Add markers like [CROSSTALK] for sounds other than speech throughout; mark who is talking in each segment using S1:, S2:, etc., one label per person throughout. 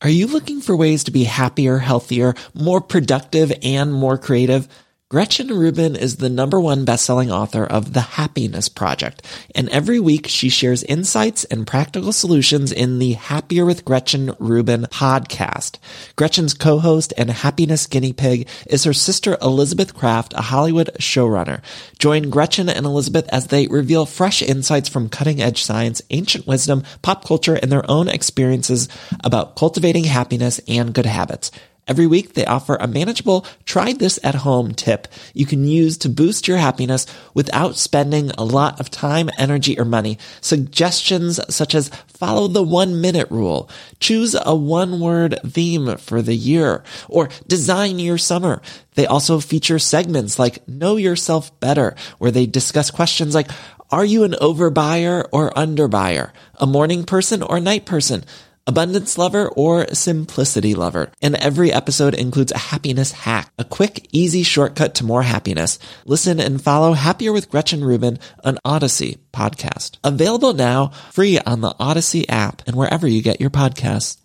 S1: Are you looking for ways to be happier, healthier, more productive, and more creative? Gretchen Rubin is the number one best-selling author of The Happiness Project, and every week she shares insights and practical solutions in the Happier with Gretchen Rubin podcast. Gretchen's co-host and happiness guinea pig is her sister Elizabeth Craft, a Hollywood showrunner. Join Gretchen and Elizabeth as they reveal fresh insights from cutting-edge science, ancient wisdom, pop culture, and their own experiences about cultivating happiness and good habits. Every week, they offer a manageable try this at home tip you can use to boost your happiness without spending a lot of time, energy, or money. Suggestions such as follow the one minute rule, choose a one word theme for the year, or design your summer. They also feature segments like Know Yourself Better, where they discuss questions like, are you an overbuyer or underbuyer? A morning person or night person? Abundance lover, or simplicity lover. And every episode includes a happiness hack, a quick, easy shortcut to more happiness. Listen and follow Happier with Gretchen Rubin, an Odyssey podcast. Available now, free on the Odyssey app and wherever you get your podcasts.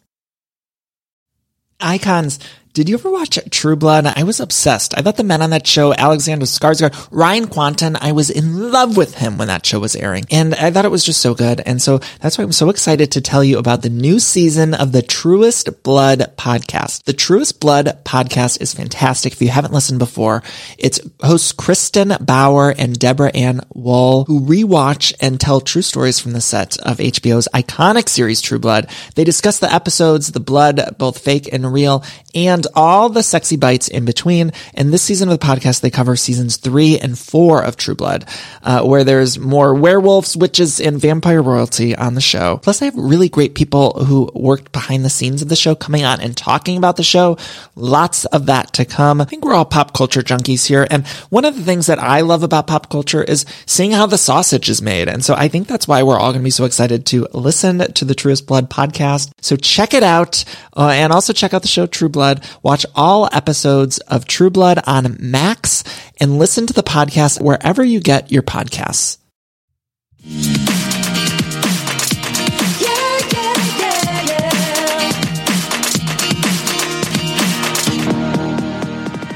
S1: Icons did you ever watch True Blood? I was obsessed. I thought the men on that show, Alexander Skarsgård, Ryan Kwanten, I was in love with him when that show was airing. And I thought it was just so good. And so that's why I'm so excited to tell you about the new season of the Truest Blood podcast. The Truest Blood podcast is fantastic. If you haven't listened before, it's hosts Kristin Bauer and Deborah Ann Woll who rewatch and tell true stories from the set of HBO's iconic series True Blood. They discuss the episodes, the blood, both fake and real, and all the sexy bites in between. And this season of the podcast, they cover seasons three and four of True Blood, uh, where there's more werewolves, witches, and vampire royalty on the show. Plus, they have really great people who worked behind the scenes of the show coming on and talking about the show. Lots of that to come. I think we're all pop culture junkies here. And one of the things that I love about pop culture is seeing how the sausage is made. And so I think that's why we're all going to be so excited to listen to the Truest Blood podcast. So check it out. Uh, and also check out the show True Blood. Watch all episodes of True Blood on Max and listen to the podcast wherever you get your podcasts.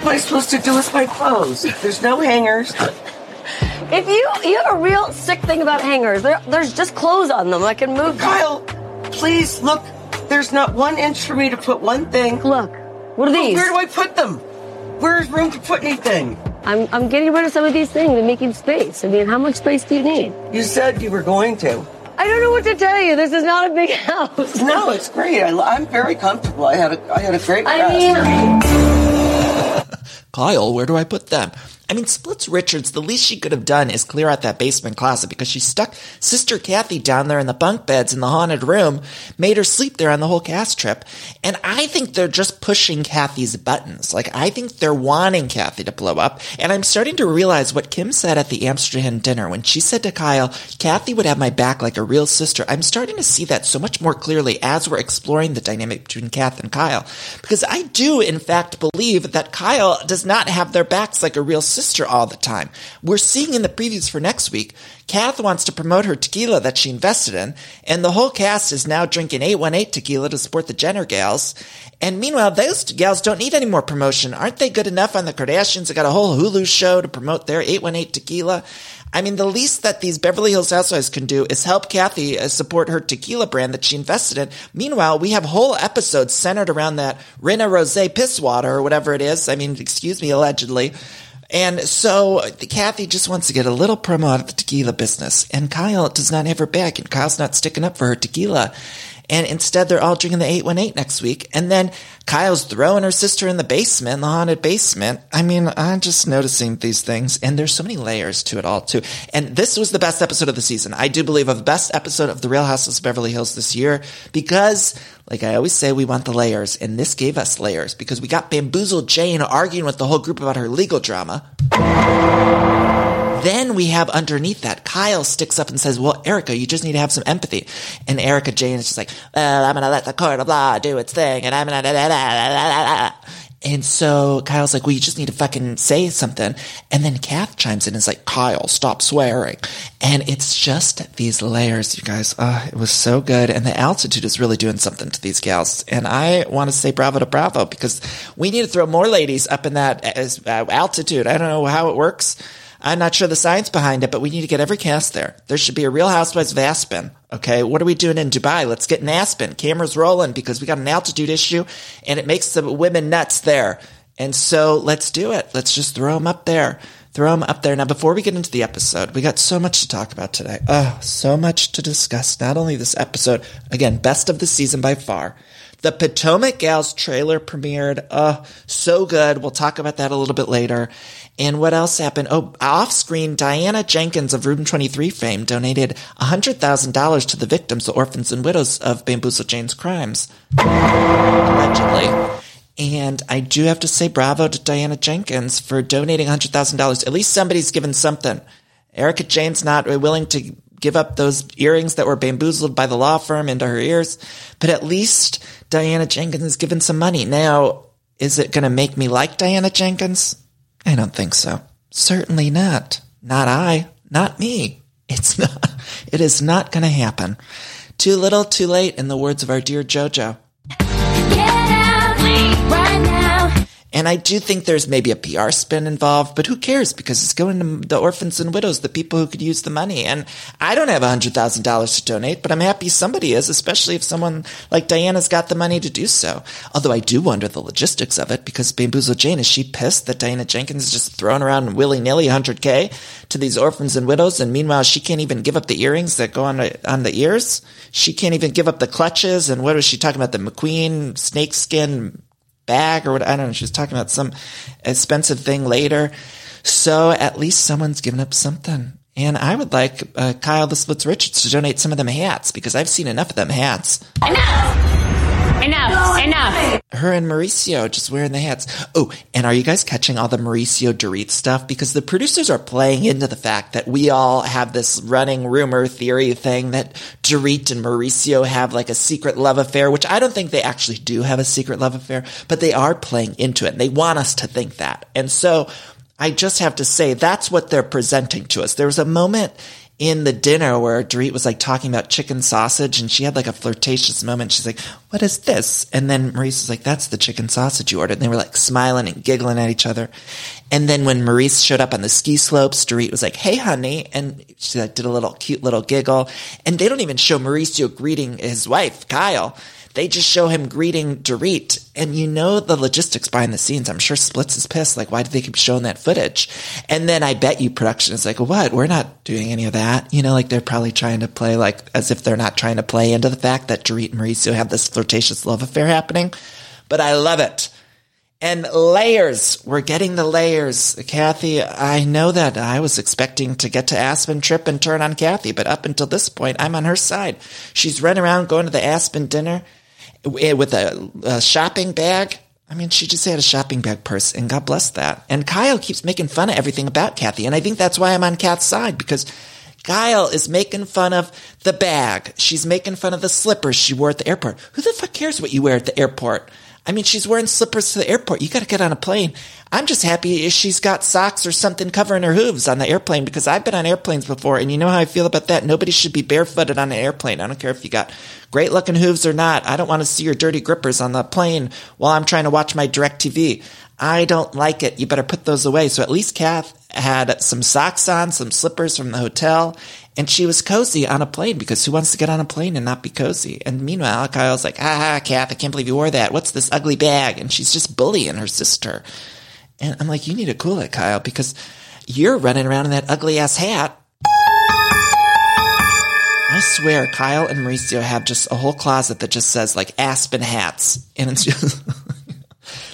S2: What am I supposed to do with my clothes? There's no hangers.
S3: If you you have a real sick thing about hangers, there, there's just clothes on them. I can move.
S2: Kyle, please look. There's not one inch for me to put one thing.
S3: Look, what are these?
S2: Where do I put them? Where's room to put anything?
S3: I'm I'm getting rid of some of these things and making space. I mean, how much space do you need?
S2: You said you were going to.
S3: I don't know what to tell you. This is not a big [LAUGHS] house.
S2: No, it's great. I, am very comfortable. I had a I had a great.
S3: I mean, [LAUGHS]
S1: Kyle, where do I put them? I mean, Splits Richards, the least she could have done is clear out that basement closet because she stuck Sister Kathy down there in the bunk beds in the haunted room, made her sleep there on the whole cast trip. And I think they're just pushing Kathy's buttons. Like, I think they're wanting Kathy to blow up. And I'm starting to realize what Kim said at the Amsterdam dinner when she said to Kyle, Kathy would have my back like a real sister. I'm starting to see that so much more clearly as we're exploring the dynamic between Kath and Kyle. Because I do, in fact, believe that Kyle does not have their backs like a real sister sister all the time. We're seeing in the previews for next week, Kath wants to promote her tequila that she invested in, and the whole cast is now drinking 818 tequila to support the Jenner gals. And meanwhile, those gals don't need any more promotion. Aren't they good enough on the Kardashians? They got a whole Hulu show to promote their 818 tequila. I mean, the least that these Beverly Hills Housewives can do is help Kathy uh, support her tequila brand that she invested in. Meanwhile, we have whole episodes centered around that Rinna Rose piss water or whatever it is. I mean, excuse me, allegedly. And so Kathy just wants to get a little promo out of the tequila business. And Kyle does not have her back, and Kyle's not sticking up for her tequila. And instead, they're all drinking the 818 next week. And then Kyle's throwing her sister in the basement, the haunted basement. I mean, I'm just noticing these things. And there's so many layers to it all, too. And this was the best episode of the season. I do believe of the best episode of The Real Houses of Beverly Hills this year because, like I always say, we want the layers. And this gave us layers because we got bamboozled Jayne arguing with the whole group about her legal drama. Then we have underneath that, Kyle sticks up and says, well, Erika, you just need to have some empathy. And Erika Jayne is just like, well, I'm going to let the court of law do its thing. And I'm going to, [LAUGHS] and so Kyle's like, well, you just need to fucking say something. And then Kath chimes in and is like, Kyle, stop swearing. And it's just these layers, you guys. Uh, it was so good. And the altitude is really doing something to these gals. And I want to say bravo to bravo because we need to throw more ladies up in that uh, altitude. I don't know how it works. I'm not sure the science behind it, but we need to get every cast there. There should be a Real Housewives of Aspen. Okay, what are we doing in Dubai? Let's get an Aspen. Cameras rolling because we got an altitude issue, and it makes the women nuts there. And so let's do it. Let's just throw them up there. Throw them up there. Now, before we get into the episode, we got so much to talk about today. Oh, so much to discuss. Not only this episode, again, best of the season by far. The Potomac Gals trailer premiered. Oh, so good. We'll talk about that a little bit later. And what else happened? Oh, off screen, Diana Jenkins of Room 23 fame donated $100,000 to the victims, the orphans and widows of Bamboozle Jayne's crimes. Allegedly. And I do have to say bravo to Diana Jenkins for donating $100,000. At least somebody's given something. Erika Jayne's not willing to give up those earrings that were bamboozled by the law firm into her ears, but at least Diana Jenkins has given some money. Now, is it going to make me like Diana Jenkins? I don't think so. Certainly not. Not I. Not me. It's [LAUGHS] not. It is not going to happen. Too little, too late, in the words of our dear JoJo. And I do think there's maybe a PR spin involved, but who cares? Because it's going to the orphans and widows, the people who could use the money. And I don't have $100,000 to donate, but I'm happy somebody is, especially if someone like Diana's got the money to do so. Although I do wonder the logistics of it because Bamboozle Jayne, is she pissed that Diana Jenkins is just throwing around willy nilly 100K to these orphans and widows? And meanwhile, she can't even give up the earrings that go on, on the ears. She can't even give up the clutches. And what was she talking about? The McQueen snakeskin bag or what I don't know. She was talking about some expensive thing later. So at least someone's given up something. And I would like uh, Kyle the Splits Richards to donate some of them hats because I've seen enough of them hats.
S3: Enough! Enough! Enough!
S1: Her and Mauricio just wearing the hats. Oh, and are you guys catching all the Mauricio Dorit stuff? Because the producers are playing into the fact that we all have this running rumor theory thing that Dorit and Mauricio have like a secret love affair, which I don't think they actually do have a secret love affair, but they are playing into it. And they want us to think that. And so I just have to say that's what they're presenting to us. There was a moment in the dinner where Dorit was like talking about chicken sausage and she had like a flirtatious moment. She's like, what is this? And then Maurice was like, that's the chicken sausage you ordered. And they were like smiling and giggling at each other. And then when Maurice showed up on the ski slopes, Dorit was like, hey honey. And she like did a little cute little giggle. And they don't even show Mauricio greeting his wife, Kyle. They just show him greeting Dorit, and you know the logistics behind the scenes. I'm sure Splits is pissed. Like, why did they keep showing that footage? And then I bet you production is like, what? We're not doing any of that. You know, like they're probably trying to play like as if they're not trying to play into the fact that Dorit and Mauricio have this flirtatious love affair happening. But I love it. And layers. We're getting the layers. Kathy, I know that I was expecting to get to Aspen trip and turn on Kathy, but up until this point, I'm on her side. She's running around going to the Aspen dinner. Eh, with a, a shopping bag. I mean, she just had a shopping bag purse, and God bless that. And Kyle keeps making fun of everything about Kathy, and I think that's why I'm on Kat's side because Kyle is making fun of the bag. She's making fun of the slippers she wore at the airport. Who the fuck cares what you wear at the airport? I mean, she's wearing slippers to the airport. You got to get on a plane. I'm just happy if she's got socks or something covering her hooves on the airplane because I've been on airplanes before and you know how I feel about that. Nobody should be barefooted on an airplane. I don't care if you got great looking hooves or not. I don't want to see your dirty grippers on the plane while I'm trying to watch my DirecTV. I don't like it. You better put those away. So at least Kath had some socks on, some slippers from the hotel, and she was cozy on a plane because who wants to get on a plane and not be cozy? And meanwhile, Kyle's like, ah, Kath, I can't believe you wore that. What's this ugly bag? And she's just bullying her sister. And I'm like, you need to cool it, Kyle, because you're running around in that ugly ass hat. I swear, Kyle and Mauricio have just a whole closet that just says like Aspen hats, and it's just [LAUGHS]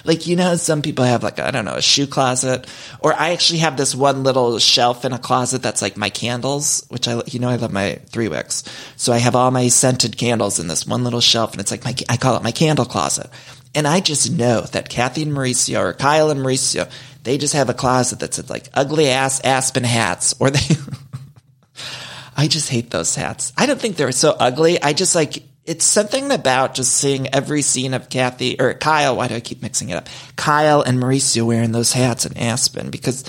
S1: like you know, some people have like I don't know a shoe closet, or I actually have this one little shelf in a closet that's like my candles, which I you know I love my three wicks, so I have all my scented candles in this one little shelf, and it's like my I call it my candle closet, and I just know that Kathy and Mauricio or Kyle and Mauricio, they just have a closet that's like ugly ass Aspen hats, or they. [LAUGHS] I just hate those hats. I don't think they're so ugly. I just like it's something about just seeing every scene of Kathy or Kyle. Why do I keep mixing it up? Kyle and Mauricio wearing those hats in Aspen because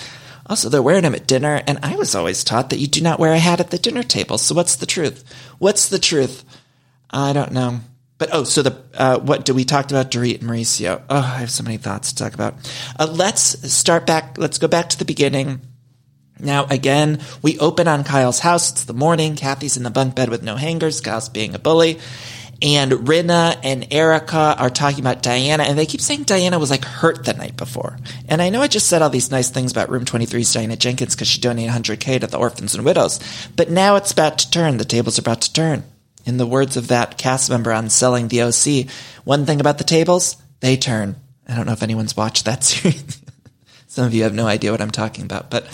S1: also they're wearing them at dinner. And I was always taught that you do not wear a hat at the dinner table. So what's the truth? What's the truth? I don't know. But oh, so the uh, what do we talked about Dorit and Mauricio? Oh, I have so many thoughts to talk about. Uh, let's start back. Let's go back to the beginning. Now, again, we open on Kyle's house. It's the morning. Kathy's in the bunk bed with no hangers. Kyle's being a bully. And Rinna and Erika are talking about Diana, and they keep saying Diana was like hurt the night before. And I know I just said all these nice things about Room 23's Diana Jenkins because she donated 100K to the orphans and widows. But now it's about to turn. The tables are about to turn. In the words of that cast member on Selling the OC, one thing about the tables, they turn. I don't know if anyone's watched that [LAUGHS] series. Some of you have no idea what I'm talking about, but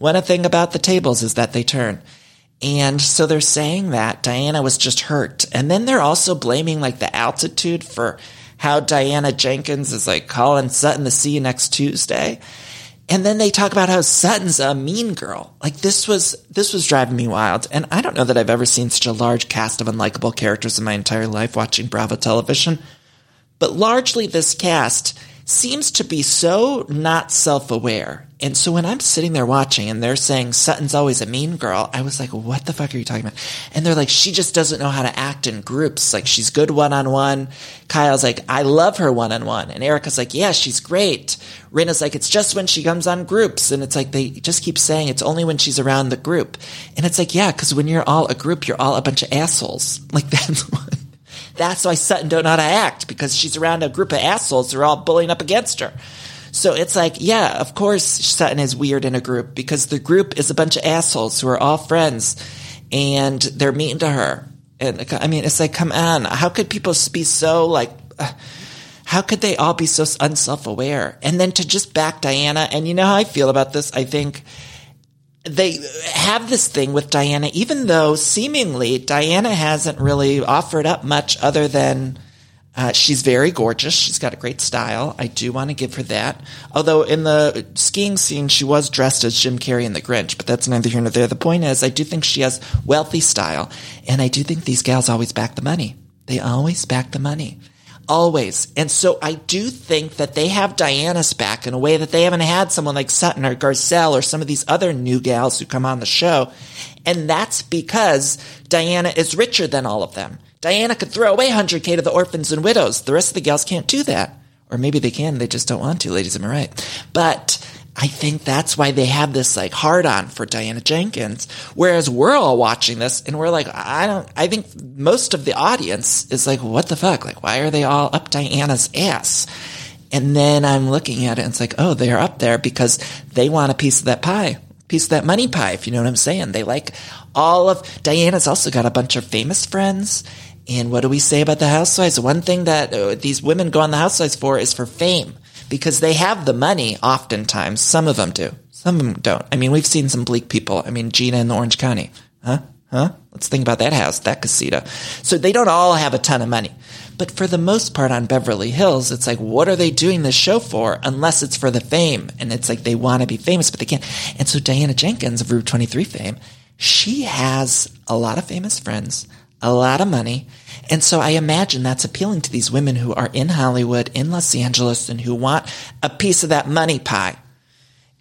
S1: one thing about the tables is that they turn. And so they're saying that Diana was just hurt. And then they're also blaming like the altitude for how Diana Jenkins is like calling Sutton to see you next Tuesday. And then they talk about how Sutton's a mean girl. Like this was, this was driving me wild. And I don't know that I've ever seen such a large cast of unlikable characters in my entire life watching Bravo television. But largely this cast seems to be so not self aware. And so when I'm sitting there watching and they're saying Sutton's always a mean girl, I was like, what the fuck are you talking about? And they're like, she just doesn't know how to act in groups. Like she's good one on one. Kyle's like, I love her one on one. And Erika's like, yeah, she's great. Rinna's like, it's just when she comes on groups. And it's like, they just keep saying it's only when she's around the group. And it's like, yeah, cause when you're all a group, you're all a bunch of assholes. Like [LAUGHS] that's what. That's why Sutton don't know how to act because she's around a group of assholes who are all bullying up against her. So it's like, yeah, of course Sutton is weird in a group because the group is a bunch of assholes who are all friends and they're mean to her. And I mean, it's like, come on, how could people be so like, how could they all be so unself aware? And then to just back Diana, and you know how I feel about this? I think they have this thing with Diana, even though seemingly Diana hasn't really offered up much other than uh, she's very gorgeous. She's got a great style. I do want to give her that. Although in the skiing scene, she was dressed as Jim Carrey in The Grinch, but that's neither here nor there. The point is, I do think she has wealthy style, and I do think these gals always back the money. They always back the money. Always. And so I do think that they have Diana's back in a way that they haven't had someone like Sutton or Garcelle or some of these other new gals who come on the show. And that's because Diana is richer than all of them. Diana could throw away 100K to the orphans and widows. The rest of the gals can't do that. Or maybe they can, they just don't want to, ladies, am I right? But I think that's why they have this like hard on for Diana Jenkins. Whereas we're all watching this and we're like, I don't, I think most of the audience is like, what the fuck? Like, why are they all up Diana's ass? And then I'm looking at it and it's like, oh, they're up there because they want a piece of that pie, piece of that money pie, if you know what I'm saying. They like all of, Diana's also got a bunch of famous friends. And what do we say about the housewives? One thing that uh, these women go on the housewives for is for fame because they have the money oftentimes. Some of them do. Some of them don't. I mean, we've seen some bleak people. I mean, Gina in the Orange County. Huh? Huh? Let's think about that house, that casita. So they don't all have a ton of money. But for the most part on Beverly Hills, it's like, what are they doing this show for unless it's for the fame? And it's like they want to be famous, but they can't. And so Diana Jenkins of Room 23 fame, she has a lot of famous friends, a lot of money, and so I imagine that's appealing to these women who are in Hollywood, in Los Angeles, and who want a piece of that money pie.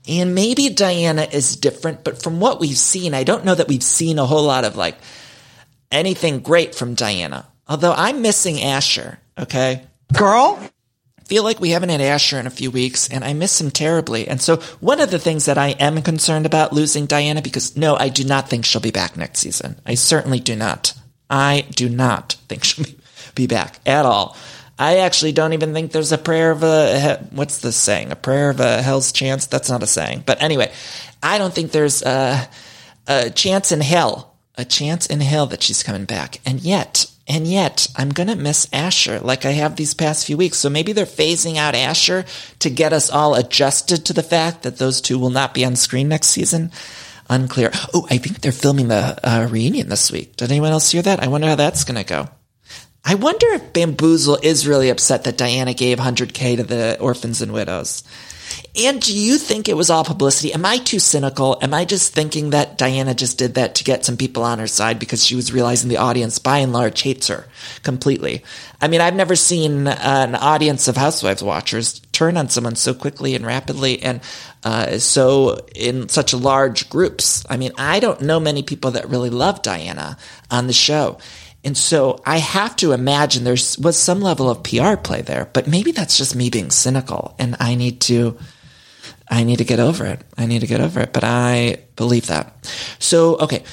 S1: And maybe Diana is different, but from what we've seen, I don't know that we've seen a whole lot of like anything great from Diana. Although I'm missing Asher, okay?
S2: Girl?
S1: feel like we haven't had Asher in a few weeks and I miss him terribly. And so one of the things that I am concerned about losing Diana because no, I do not think she'll be back next season. I certainly do not. I do not think she'll be back at all. I actually don't even think there's a prayer of a what's the saying? A prayer of a hell's chance. That's not a saying. But anyway, I don't think there's a, a chance in hell a chance in hell that she's coming back. And yet, and yet, I'm going to miss Asher like I have these past few weeks. So maybe they're phasing out Asher to get us all adjusted to the fact that those two will not be on screen next season. Unclear. Oh, I think they're filming the uh, reunion this week. Did anyone else hear that? I wonder how that's going to go. I wonder if Bamboozle is really upset that Diana gave 100K to the orphans and widows. And do you think it was all publicity? Am I too cynical? Am I just thinking that Diana just did that to get some people on her side because she was realizing the audience by and large hates her completely? I mean, I've never seen an audience of Housewives watchers turn on someone so quickly and rapidly and uh, so in such large groups. I mean, I don't know many people that really love Diana on the show. And so I have to imagine there was some level of PR play there, but maybe that's just me being cynical and I need to, I need to get over it. I need to get over it, but I believe that. So, okay.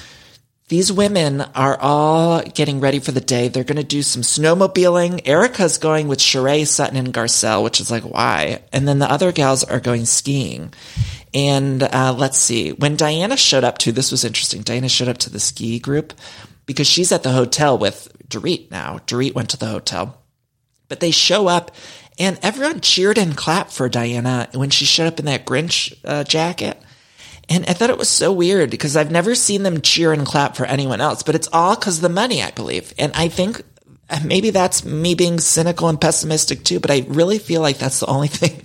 S1: These women are all getting ready for the day. They're going to do some snowmobiling. Erika's going with Sheree, Sutton, and Garcelle, which is like, why? And then the other gals are going skiing. And uh, let's see. When Diana showed up to, this was interesting. Diana showed up to the ski group because she's at the hotel with Dorit now. Dorit went to the hotel. But they show up and everyone cheered and clapped for Diana when she showed up in that Grinch uh, jacket. And I thought it was so weird because I've never seen them cheer and clap for anyone else, but it's all because of the money, I believe. And I think uh, maybe that's me being cynical and pessimistic too, but I really feel like that's the only [LAUGHS] thing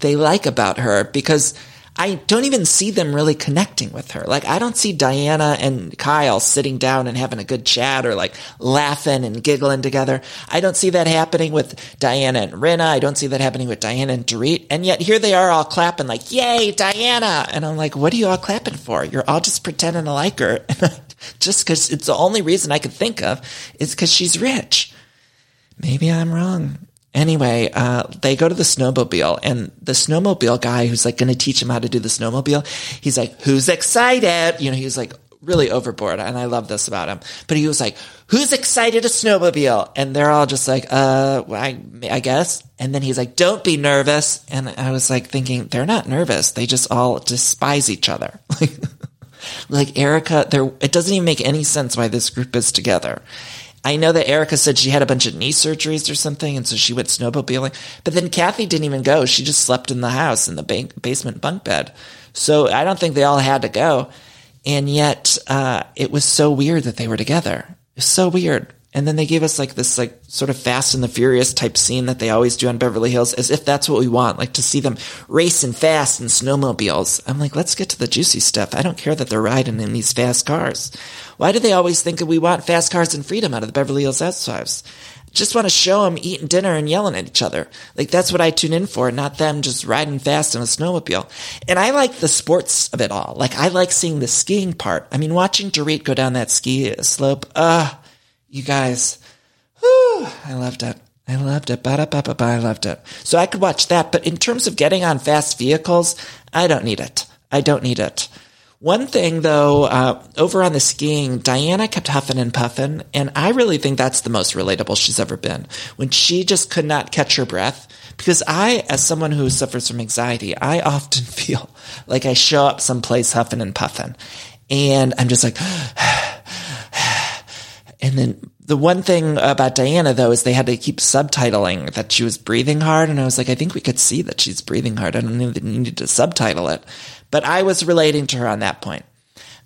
S1: they like about her because I don't even see them really connecting with her. Like, I don't see Diana and Kyle sitting down and having a good chat or like laughing and giggling together. I don't see that happening with Diana and Rinna. I don't see that happening with Diana and Dorit. And yet here they are all clapping like, yay, Diana. And I'm like, what are you all clapping for? You're all just pretending to like her. [LAUGHS] just cause it's the only reason I could think of is cause she's rich. Maybe I'm wrong. Anyway, uh, they go to the snowmobile and the snowmobile guy who's like going to teach him how to do the snowmobile, he's like, who's excited? You know, he's like really overboard. And I love this about him. But he was like, who's excited to snowmobile? And they're all just like, uh, I, I guess. And then he's like, don't be nervous. And I was like thinking, they're not nervous. They just all despise each other. [LAUGHS] like Erika, there, it doesn't even make any sense why this group is together. I know that Erika said she had a bunch of knee surgeries or something, and so she went snowmobiling. But then Kathy didn't even go. She just slept in the house in the bank, basement bunk bed. So I don't think they all had to go. And yet, uh, it was so weird that they were together. It was so weird. And then they gave us like this like sort of fast and the furious type scene that they always do on Beverly Hills as if that's what we want, like to see them racing fast in snowmobiles. I'm like, let's get to the juicy stuff. I don't care that they're riding in these fast cars. Why do they always think that we want fast cars and freedom out of the Beverly Hills Housewives? Just want to show them eating dinner and yelling at each other. Like that's what I tune in for, not them just riding fast in a snowmobile. And I like the sports of it all. Like I like seeing the skiing part. I mean, watching Dorit go down that ski slope, uh, you guys, whew, I loved it. I loved it. Ba-da-ba-ba-ba, I loved it. So I could watch that. But in terms of getting on fast vehicles, I don't need it. I don't need it. One thing though, uh, over on the skiing, Diana kept huffing and puffing, and I really think that's the most relatable she's ever been. When she just could not catch her breath, because I, as someone who suffers from anxiety, I often [LAUGHS] feel like I show up someplace huffing and puffing, and I'm just like, [SIGHS] and then the one thing about Diana though is they had to keep subtitling that she was breathing hard. And I was like, I think we could see that she's breathing hard. I don't even need to subtitle it, but I was relating to her on that point.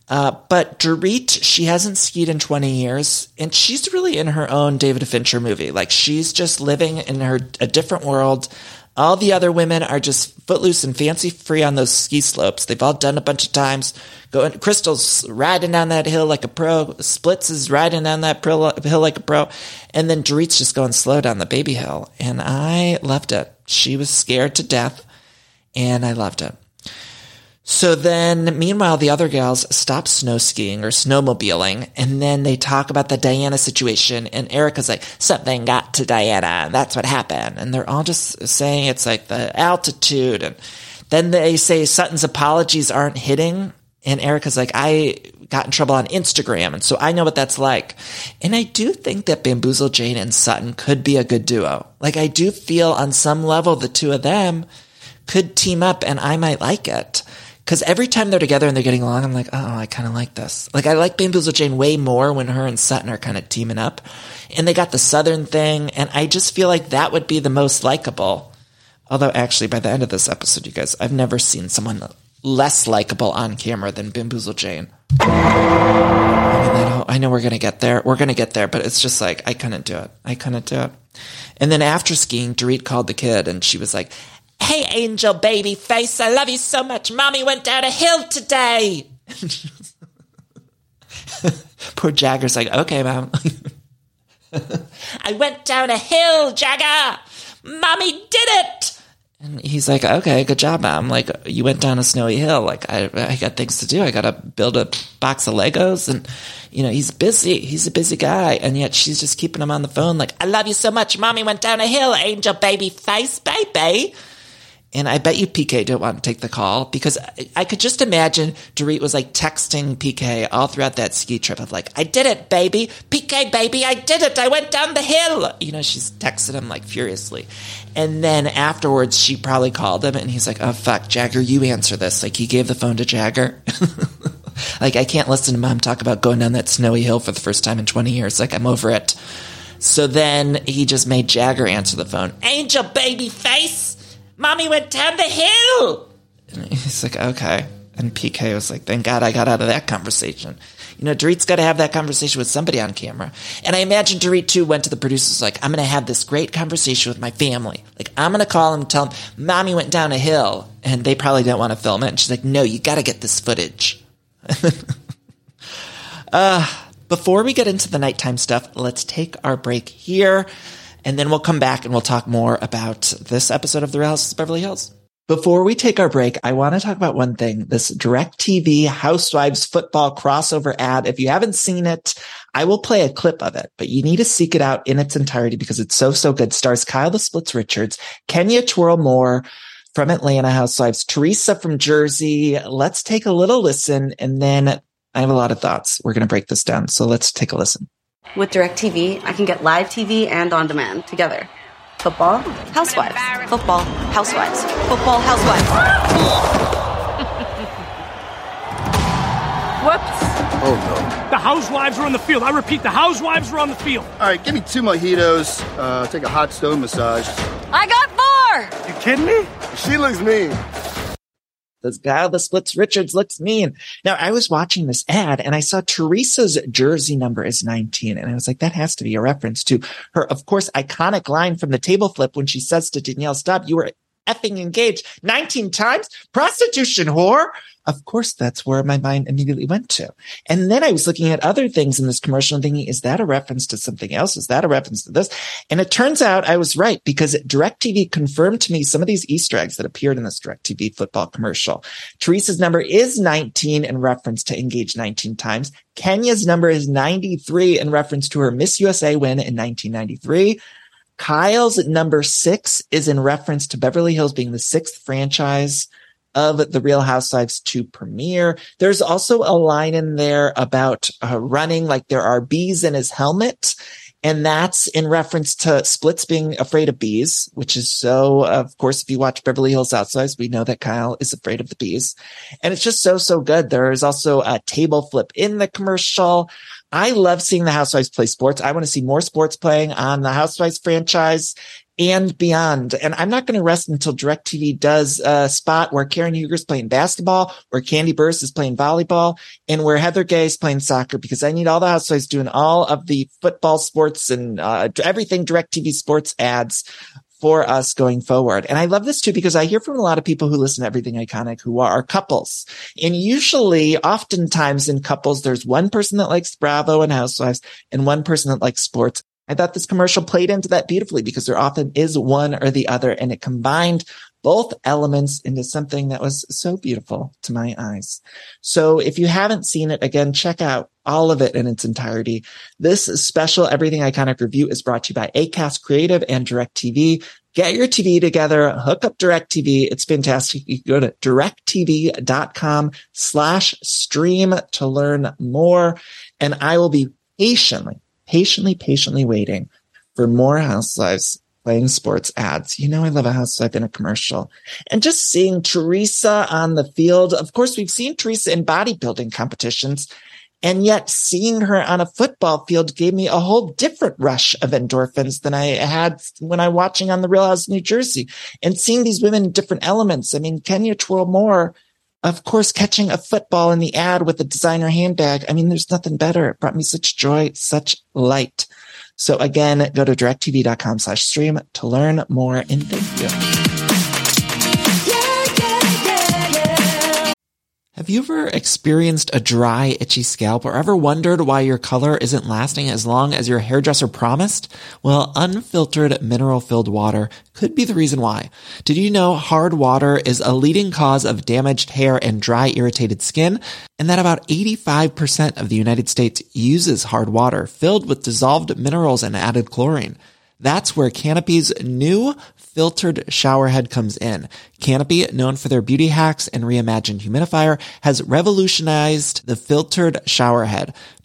S1: Uh, but Dorit, she hasn't skied in 20 years and she's really in her own David Fincher movie. Like she's just living in her, a different world. All the other women are just footloose and fancy free on those ski slopes. They've all done a bunch of times. Going, Crystal's riding down that hill like a pro. Splits is riding down that hill like a pro. And then Dorit's just going slow down the baby hill. And I loved it. She was scared to death and I loved it. So then, meanwhile, the other gals stop snow skiing or snowmobiling, and then they talk about the Diana situation, and Erika's like, something got to Diana, and that's what happened. And they're all just saying it's like the altitude, and then they say Sutton's apologies aren't hitting, and Erika's like, I got in trouble on Instagram, and so I know what that's like. And I do think that Bamboozle Jayne and Sutton could be a good duo. Like, I do feel on some level the two of them could team up, and I might like it Cause every time they're together and they're getting along, I'm like, oh, I kind of like this. Like I like Bamboozle Jayne way more when her and Sutton are kind of teaming up. And they got the Southern thing. And I just feel like that would be the most likable. Although actually by the end of this episode, you guys, I've never seen someone less likable on camera than Bamboozle Jayne. I, mean, I know we're going to get there. We're going to get there, but it's just like, I couldn't do it. I couldn't do it. And then after skiing, Dorit called the kid and she was like, Hey, angel baby face, I love you so much. Mommy went down a hill today. [LAUGHS] Poor Jagger's like, okay, mom. I went down a hill, Jagger. Mommy did it. And he's like, okay, good job, mom. Like, you went down a snowy hill. Like, I, I got things to do. I got to build a box of Legos. And, you know, he's busy. He's a busy guy. And yet she's just keeping him on the phone. Like, I love you so much. Mommy went down a hill, angel baby face, baby. And I bet you PK didn't want to take the call because I could just imagine Dorit was like texting PK all throughout that ski trip of like, I did it, baby. PK, baby, I did it. I went down the hill. You know, she's texted him like furiously. And then afterwards, she probably called him and he's like, oh, fuck, Jagger, you answer this. Like, he gave the phone to Jagger. [LAUGHS] like, I can't listen to mom talk about going down that snowy hill for the first time in 20 years. Like, I'm over it. So then he just made Jagger answer the phone. Angel baby face Mommy went down the hill. And he's like, okay. And PK was like, thank God I got out of that conversation. You know, Dorit's got to have that conversation with somebody on camera. And I imagine Dorit too went to the producers like, I'm going to have this great conversation with my family. Like, I'm going to call them and tell them, mommy went down a hill. And they probably don't want to film it. And she's like, no, you got to get this footage. [LAUGHS] uh, before we get into the nighttime stuff, let's take our break here and then we'll come back and we'll talk more about this episode of The Real Housewives of Beverly Hills. Before we take our break, I want to talk about one thing, this DirecTV Housewives football crossover ad. If you haven't seen it, I will play a clip of it, but you need to seek it out in its entirety because it's so, so good. Stars Kyle the Splits Richards, Kenya Twirl Moore from Atlanta Housewives, Teresa from Jersey. Let's take a little listen and then I have a lot of thoughts. We're going to break this down. So let's take a listen.
S4: With DirecTV, I can get live TV and on demand together. Football, housewives. Football, housewives. Football, housewives. [LAUGHS]
S5: Whoops.
S6: Oh no.
S5: The housewives are on the field. I repeat, the housewives are on the field.
S6: All right, give me two mojitos. Uh, take a hot stone massage.
S3: I got four.
S5: You kidding me?
S6: She looks mean.
S1: This guy the splits Richards looks mean. Now I was watching this ad and I saw Teresa's jersey number is 19. And I was like, that has to be a reference to her, of course, iconic line from the table flip when she says to Danielle, stop, you were effing engaged 19 times. Prostitution whore. Of course, that's where my mind immediately went to. And then I was looking at other things in this commercial and thinking, is that a reference to something else? Is that a reference to this? And it turns out I was right because DirecTV confirmed to me some of these Easter eggs that appeared in this DirecTV football commercial. Teresa's number is 19 in reference to engage 19 times. Kenya's number is 93 in reference to her Miss USA win in 1993. Kyle's number six is in reference to Beverly Hills being the sixth franchise of the Real Housewives to premiere. There's also a line in there about uh, running like there are bees in his helmet. And that's in reference to Splits being afraid of bees, which is so, of course, if you watch Beverly Hills Housewives, we know that Kyle is afraid of the bees. And it's just so, so good. There is also a table flip in the commercial. I love seeing the Housewives play sports. I want to see more sports playing on the Housewives franchise and beyond. And I'm not going to rest until DirecTV does a spot where Karen Huger's playing basketball, where Kandi Burruss is playing volleyball, and where Heather Gay is playing soccer because I need all the housewives doing all of the football sports and uh, everything DirecTV sports ads for us going forward. And I love this too because I hear from a lot of people who listen to Everything Iconic who are couples. And usually, oftentimes in couples, there's one person that likes Bravo and Housewives and one person that likes sports. I thought this commercial played into that beautifully because there often is one or the other and it combined both elements into something that was so beautiful to my eyes. So if you haven't seen it again, check out all of it in its entirety. This special Everything Iconic review is brought to you by ACAST Creative and DirecTV. Get your TV together, hook up DirecTV. It's fantastic. You go to directv.com slash stream to learn more. And I will be patiently, patiently, patiently waiting for more housewives playing sports ads. You know, I love a housewife in a commercial and just seeing Teresa on the field. Of course, we've seen Teresa in bodybuilding competitions and yet seeing her on a football field gave me a whole different rush of endorphins than I had when I was watching on the Real House New Jersey and seeing these women in different elements. I mean, Kenya Twirl Moore, of course, catching a football in the ad with a designer handbag. I mean, there's nothing better. It brought me such joy, such light. So again, go to directv.com slash stream to learn more and thank you. Have you ever experienced a dry, itchy scalp or ever wondered why your color isn't lasting as long as your hairdresser promised? Well, unfiltered mineral filled water could be the reason why. Did you know hard water is a leading cause of damaged hair and dry, irritated skin? And that about 85% of the United States uses hard water filled with dissolved minerals and added chlorine. That's where Canopy's new filtered showerhead comes in. Canopy, known for their beauty hacks and reimagined humidifier, has revolutionized the filtered shower head.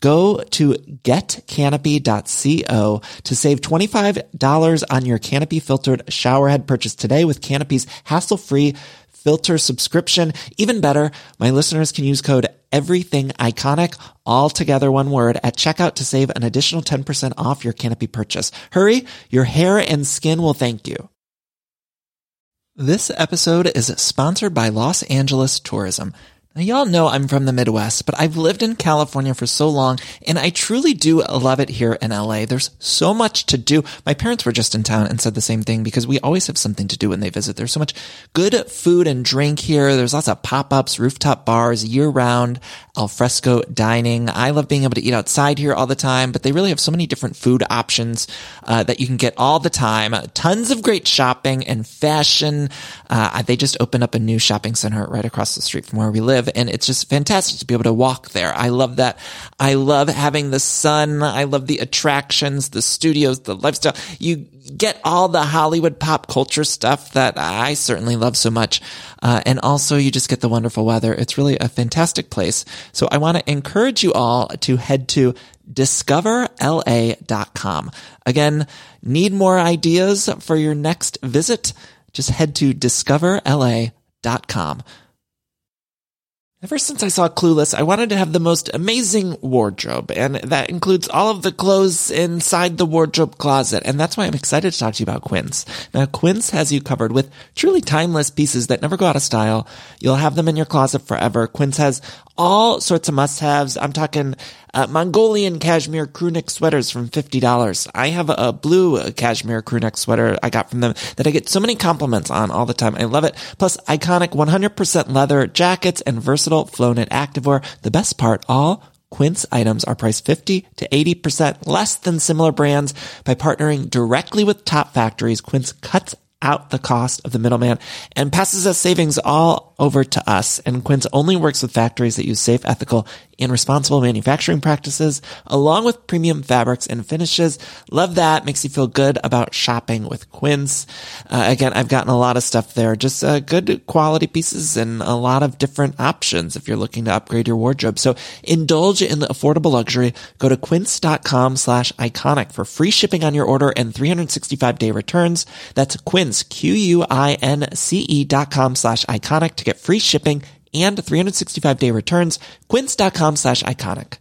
S1: Go to getcanopy.co to save $25 on your Canopy filtered showerhead purchase today with Canopy's hassle-free filter subscription. Even better, my listeners can use code everything iconic all together one word at checkout to save an additional 10% off your Canopy purchase. Hurry, your hair and skin will thank you. This episode is sponsored by Los Angeles Tourism. Now, y'all know I'm from the Midwest, but I've lived in California for so long, and I truly do love it here in LA. There's so much to do. My parents were just in town and said the same thing because we always have something to do when they visit. There's so much good food and drink here. There's lots of pop-ups, rooftop bars, year-round, alfresco dining. I love being able to eat outside here all the time, but they really have so many different food options uh, that you can get all the time. Tons of great shopping and fashion. Uh, they just opened up a new shopping center right across the street from where we live live. And it's just fantastic to be able to walk there. I love that. I love having the sun. I love the attractions, the studios, the lifestyle. You get all the Hollywood pop culture stuff that I certainly love so much. Uh, and also you just get the wonderful weather. It's really a fantastic place. So I want to encourage you all to head to discoverla.com. Again, need more ideas for your next visit? Just head to discoverla.com. Ever since I saw Clueless, I wanted to have the most amazing wardrobe, and that includes all of the clothes inside the wardrobe closet, and that's why I'm excited to talk to you about Quince. Now, Quince has you covered with truly timeless pieces that never go out of style. You'll have them in your closet forever. Quince has all sorts of must-haves. I'm talking uh, Mongolian cashmere crewneck sweaters from $50. I have a, blue uh, cashmere crewneck sweater I got from them that I get so many compliments on all the time. I love it. Plus iconic 100% leather jackets and versatile flow knit activewear. The best part, all Quince items are priced 50 to 80% less than similar brands by partnering directly with top factories. Quince cuts out the cost of the middleman and passes us savings all over to us. And Quince only works with factories that use safe, ethical, and responsible manufacturing practices, along with premium fabrics and finishes. Love that. Makes you feel good about shopping with Quince. Uh, again, I've gotten a lot of stuff there, just uh, good quality pieces and a lot of different options if you're looking to upgrade your wardrobe. So indulge in the affordable luxury. Go to quince.com slash iconic for free shipping on your order and 365 day returns. That's quince, Q-U-I-N-C-E dot com slash iconic get free shipping and 365 day returns. Quince.com slash iconic.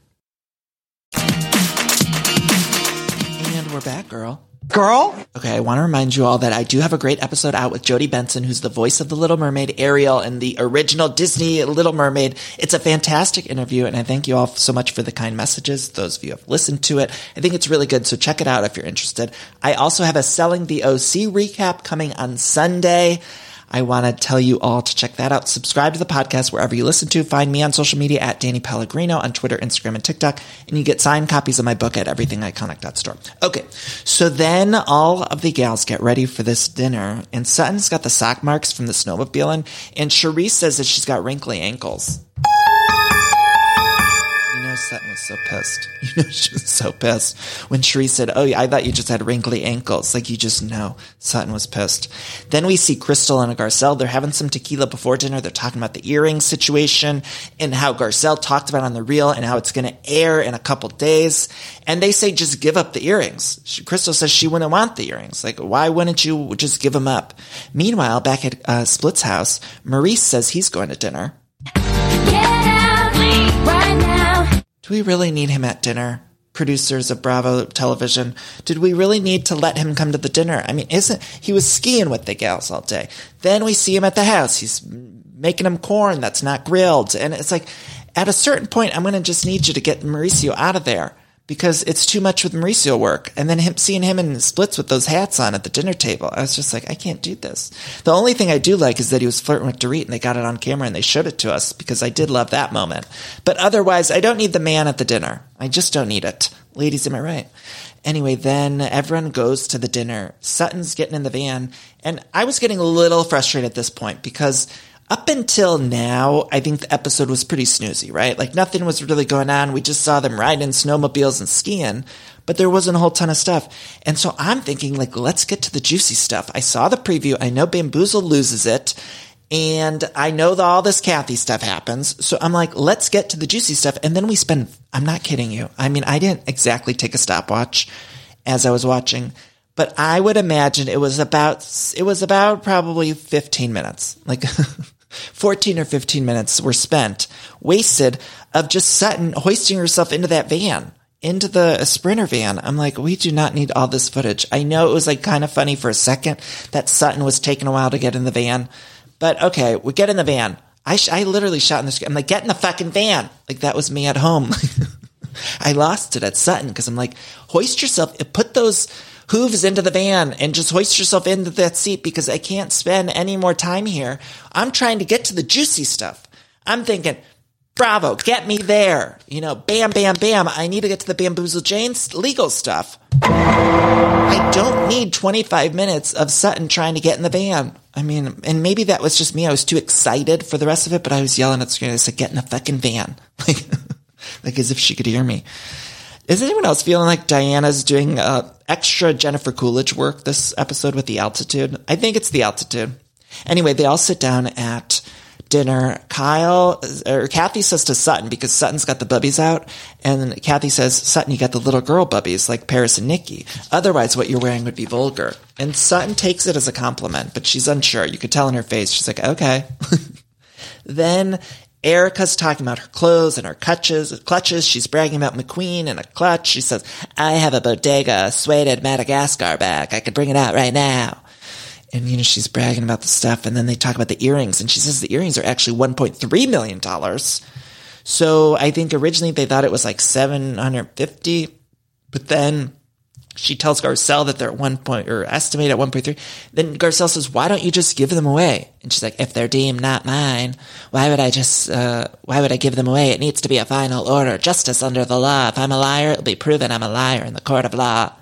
S1: And we're back, girl.
S2: Girl?
S1: Okay, I want to remind you all that I do have a great episode out with Jodi Benson, who's the voice of the Little Mermaid, Ariel, and the original Disney Little Mermaid. It's a fantastic interview, and I thank you all so much for the kind messages. Those of you who have listened to it, I think it's really good, so check it out if you're interested. I also have a Selling the OC recap coming on Sunday. I want to tell you all to check that out. Subscribe to the podcast wherever you listen to. Find me on social media at Danny Pellegrino on Twitter, Instagram, and TikTok. And you get signed copies of my book at everythingiconic.store. Okay. So then all of the gals get ready for this dinner and Sutton's got the sock marks from the snowmobiling and Charisse says that she's got wrinkly ankles. Sutton was so pissed. [LAUGHS] You know she was so pissed when Sheree said, "Oh, I thought you just had wrinkly ankles." Like you just know Sutton was pissed. Then we see Crystal and Garcelle. They're having some tequila before dinner. They're talking about the earring situation and how Garcelle talked about on the reel and how it's going to air in a couple days. And they say just give up the earrings. She, Crystal says she wouldn't want the earrings. Like why wouldn't you just give them up? Meanwhile, back at uh, Split's house, Maurice says he's going to dinner. Do we really need him at dinner? Producers of Bravo Television, did we really need to let him come to the dinner? I mean, isn't he was skiing with the gals all day? Then we see him at the house. He's making him corn that's not grilled, and it's like at a certain point, I'm going to just need you to get Mauricio out of there because it's too much with Mauricio work. And then him seeing him in splits with those hats on at the dinner table, I was just like, I can't do this. The only thing I do like is that he was flirting with Dorit and they got it on camera and they showed it to us because I did love that moment. But otherwise, I don't need the man at the dinner. I just don't need it. Ladies, am I right? Anyway, then everyone goes to the dinner. Sutton's getting in the van and I was getting a little frustrated at this point because up until now, I think the episode was pretty snoozy, right? Like nothing was really going on. We just saw them riding snowmobiles and skiing, but there wasn't a whole ton of stuff. And so I'm thinking like, let's get to the juicy stuff. I saw the preview. I know Bamboozle loses it. And I know that all this Kathy stuff happens. So I'm like, let's get to the juicy stuff. And then we spend, I'm not kidding you. I mean, I didn't exactly take a stopwatch as I was watching, but I would imagine it was about, it was about probably 15 minutes. Like [LAUGHS] 14 or 15 minutes were spent, wasted, of just Sutton hoisting herself into that van, into the sprinter van. I'm like, we do not need all this footage. I know it was like kind of funny for a second that Sutton was taking a while to get in the van, but okay, we get in the van. I, sh- I literally shot in the screen. I'm like, get in the fucking van. Like that was me at home. [LAUGHS] I lost it at Sutton because I'm like, hoist yourself, put those, hooves into the van and just hoist yourself into that seat because I can't spend any more time here. I'm trying to get to the juicy stuff. I'm thinking, bravo, get me there. You know, bam, bam, bam. I need to get to the Bamboozle Jayne's legal stuff. I don't need 25 minutes of Sutton trying to get in the van. I mean, and maybe that was just me. I was too excited for the rest of it, but I was yelling at the screen. I said, get in the fucking van. [LAUGHS] Like, [LAUGHS] like as if she could hear me. Is anyone else feeling like Diana's doing uh, extra Jennifer Coolidge work this episode with the altitude? I think it's the altitude. Anyway, they all sit down at dinner. Kyle or Kathy says to Sutton because Sutton's got the bubbies out, and Kathy says, "Sutton, you got the little girl bubbies like Paris and Nicky. Otherwise, what you're wearing would be vulgar." And Sutton takes it as a compliment, but she's unsure. You could tell in her face. She's like, "Okay." [LAUGHS] then Erika's talking about her clothes and her clutches. Clutches. She's bragging about McQueen and a clutch. She says, "I have a bodega suede Madagascar bag. I could bring it out right now." And you know she's bragging about the stuff, and then they talk about the earrings, and she says the earrings are actually 1.3 million dollars. So I think originally they thought it was like 750, but then she tells Garcelle that they're at one point or estimate at 1.3. Then Garcelle says, why don't you just give them away? And she's like, if they're deemed not mine, why would I just, uh, why would I give them away? It needs to be a final order, justice under the law. If I'm a liar, it'll be proven I'm a liar in the court of law.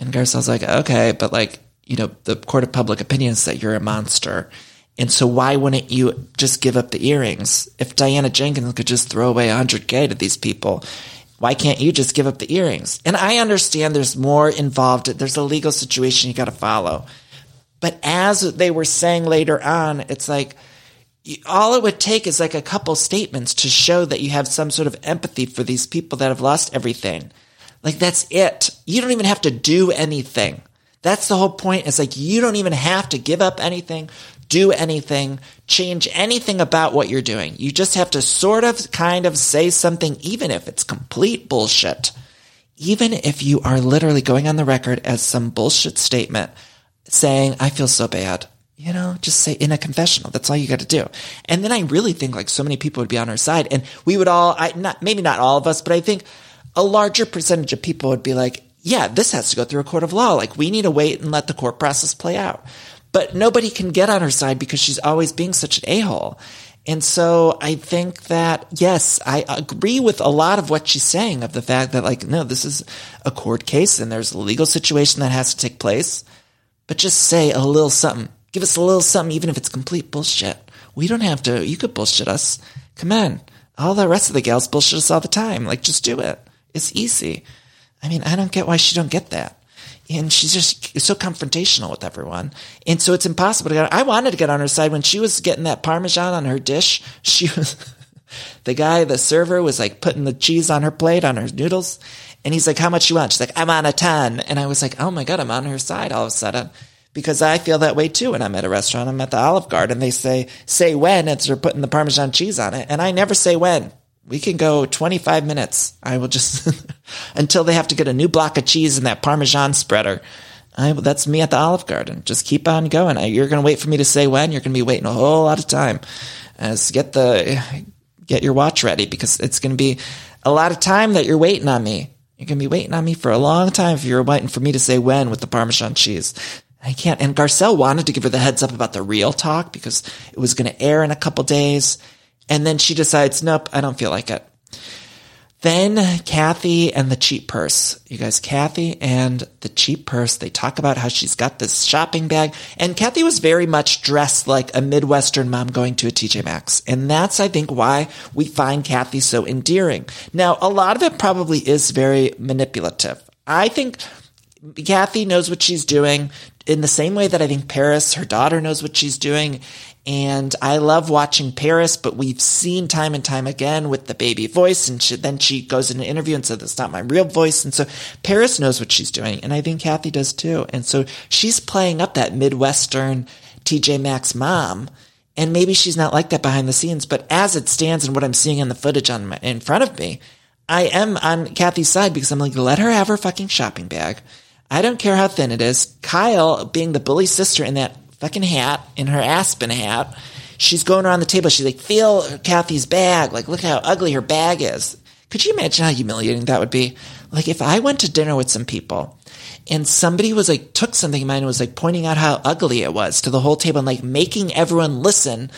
S1: And Garcelle's like, okay, but like, you know, the court of public opinion is that you're a monster. And so why wouldn't you just give up the earrings? If Diana Jenkins could just throw away 100K to these people, why can't you just give up the earrings? And I understand there's more involved. There's a legal situation you got to follow. But as they were saying later on, it's like all it would take is like a couple statements to show that you have some sort of empathy for these people that have lost everything. Like that's it. You don't even have to do anything. That's the whole point. It's like you don't even have to give up anything do anything, change anything about what you're doing. You just have to sort of kind of say something, even if it's complete bullshit. Even if you are literally going on the record as some bullshit statement saying, I feel so bad. You know, just say in a confessional. That's all you got to do. And then I really think like so many people would be on our side and we would all, I, not, maybe not all of us, but I think a larger percentage of people would be like, yeah, this has to go through a court of law. Like we need to wait and let the court process play out. But nobody can get on her side because she's always being such an a-hole. And so I think that, yes, I agree with a lot of what she's saying of the fact that, like, no, this is a court case and there's a legal situation that has to take place. But just say a little something. Give us a little something, even if it's complete bullshit. We don't have to, you could bullshit us. Come on. All the rest of the gals bullshit us all the time. Like, just do it. It's easy. I mean, I don't get why she don't get that. And she's just so confrontational with everyone. And so it's impossible to get, I wanted to get on her side when she was getting that Parmesan on her dish. [LAUGHS] She was, the guy, the server was like putting the cheese on her plate, on her noodles. And he's like, how much you want? She's like, I'm on a ton. And I was like, oh my God, I'm on her side all of a sudden. Because I feel that way too when I'm at a restaurant. I'm at the Olive Garden. They say, say when, and they're putting the Parmesan cheese on it. And I never say when. We can go 25 minutes. I will just, [LAUGHS] until they have to get a new block of cheese in that Parmesan spreader. I, that's me at the Olive Garden. Just keep on going. You're going to wait for me to say when. You're going to be waiting a whole lot of time. As get the, get your watch ready because it's going to be a lot of time that you're waiting on me. You're going to be waiting on me for a long time if you're waiting for me to say when with the Parmesan cheese. I can't. And Garcelle wanted to give her the heads up about the real talk because it was going to air in a couple days. And then she decides, nope, I don't feel like it. Then Kathy and the cheap purse. You guys, Kathy and the cheap purse, they talk about how she's got this shopping bag. And Kathy was very much dressed like a Midwestern mom going to a TJ Maxx. And that's, I think, why we find Kathy so endearing. Now, a lot of it probably is very manipulative. I think Kathy knows what she's doing in the same way that I think Paris, her daughter, knows what she's doing. And I love watching Paris, but we've seen time and time again with the baby voice. And she, then she goes in an interview and says, that's not my real voice. And so Paris knows what she's doing. And I think Kathy does too. And so she's playing up that Midwestern TJ Maxx mom. And maybe she's not like that behind the scenes, but as it stands and what I'm seeing in the footage on my, in front of me, I am on Kathy's side because I'm like, let her have her fucking shopping bag. I don't care how thin it is. Kyle, being the bully sister in that fucking hat, in her Aspen hat. She's going around the table. She's like, feel Kathy's bag. Like, look how ugly her bag is. Could you imagine how humiliating that would be? Like, if I went to dinner with some people and somebody was like, took something of mine and was like pointing out how ugly it was to the whole table and like making everyone listen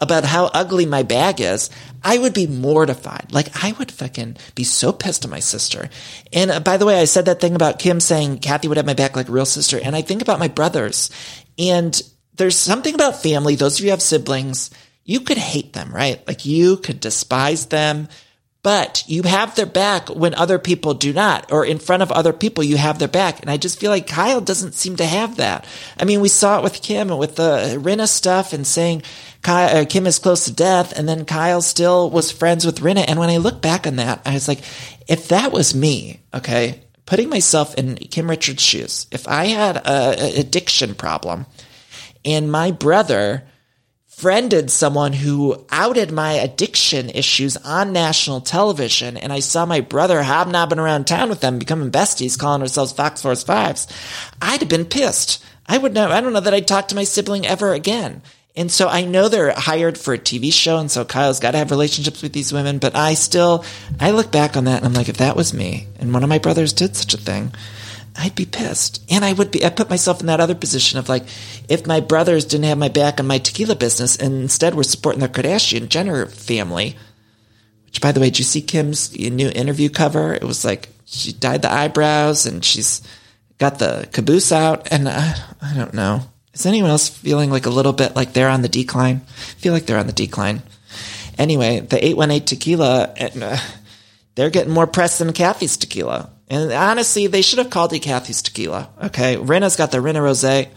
S1: about how ugly my bag is, I would be mortified. Like I would fucking be so pissed at my sister. And uh, by the way, I said that thing about Kim saying Kathy would have my back like real sister. And I think about my brothers and there's something about family. Those of you have siblings, you could hate them, right? Like you could despise them, but you have their back when other people do not, or in front of other people, you have their back. And I just feel like Kyle doesn't seem to have that. I mean, we saw it with Kim and with the Rinna stuff and saying Kyle, uh, Kim is close to death. And then Kyle still was friends with Rinna. And when I look back on that, I was like, if that was me, okay, putting myself in Kim Richards' shoes, if I had an addiction problem, and my brother friended someone who outed my addiction issues on national television. And I saw my brother hobnobbing around town with them, becoming besties, calling ourselves Fox Force Fives. I'd have been pissed. I would know, I don't know that I'd talk to my sibling ever again. And so I know they're hired for a TV show. And so Kyle's got to have relationships with these women. But I still, I look back on that and I'm like, if that was me and one of my brothers did such a thing, I'd be pissed. And I would be, I put myself in that other position of like, if my brothers didn't have my back on my tequila business and instead were supporting the Kardashian Jenner family, which by the way, did you see Kim's new interview cover? It was like she dyed the eyebrows and she's got the caboose out. And I, I don't know. Is anyone else feeling like a little bit like they're on the decline? I feel like they're on the decline. Anyway, the 818 tequila, and, uh, they're getting more press than Kathy's tequila. And honestly, they should have called it Kathy's tequila. Okay. Rinna's got the Rinna Rosé.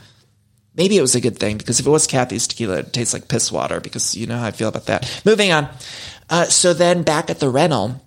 S1: Maybe it was a good thing because if it was Kathy's tequila, it tastes like piss water because you know how I feel about that. Moving on. Uh, so then back at the rental,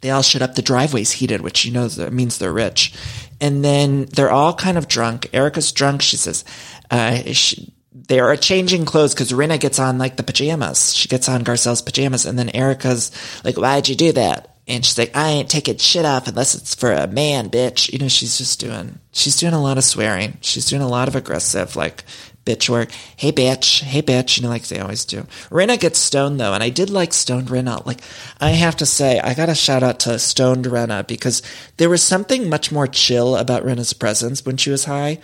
S1: they all shut up. The driveway's heated, which you know means they're rich. And then they're all kind of drunk. Erika's drunk. She says, uh, she, they are changing clothes because Rinna gets on like the pajamas. She gets on Garcelle's pajamas, and then Erika's like, "Why'd you do that?" And she's like, I ain't taking shit off unless it's for a man, bitch. You know, she's just doing, she's doing a lot of swearing. She's doing a lot of aggressive, like, bitch work. Hey, bitch. Hey, bitch. You know, like they always do. Rinna gets stoned, though, and I did like stoned Rinna. Like, I have to say, I got a shout out to stoned Rinna because there was something much more chill about Rinna's presence when she was high.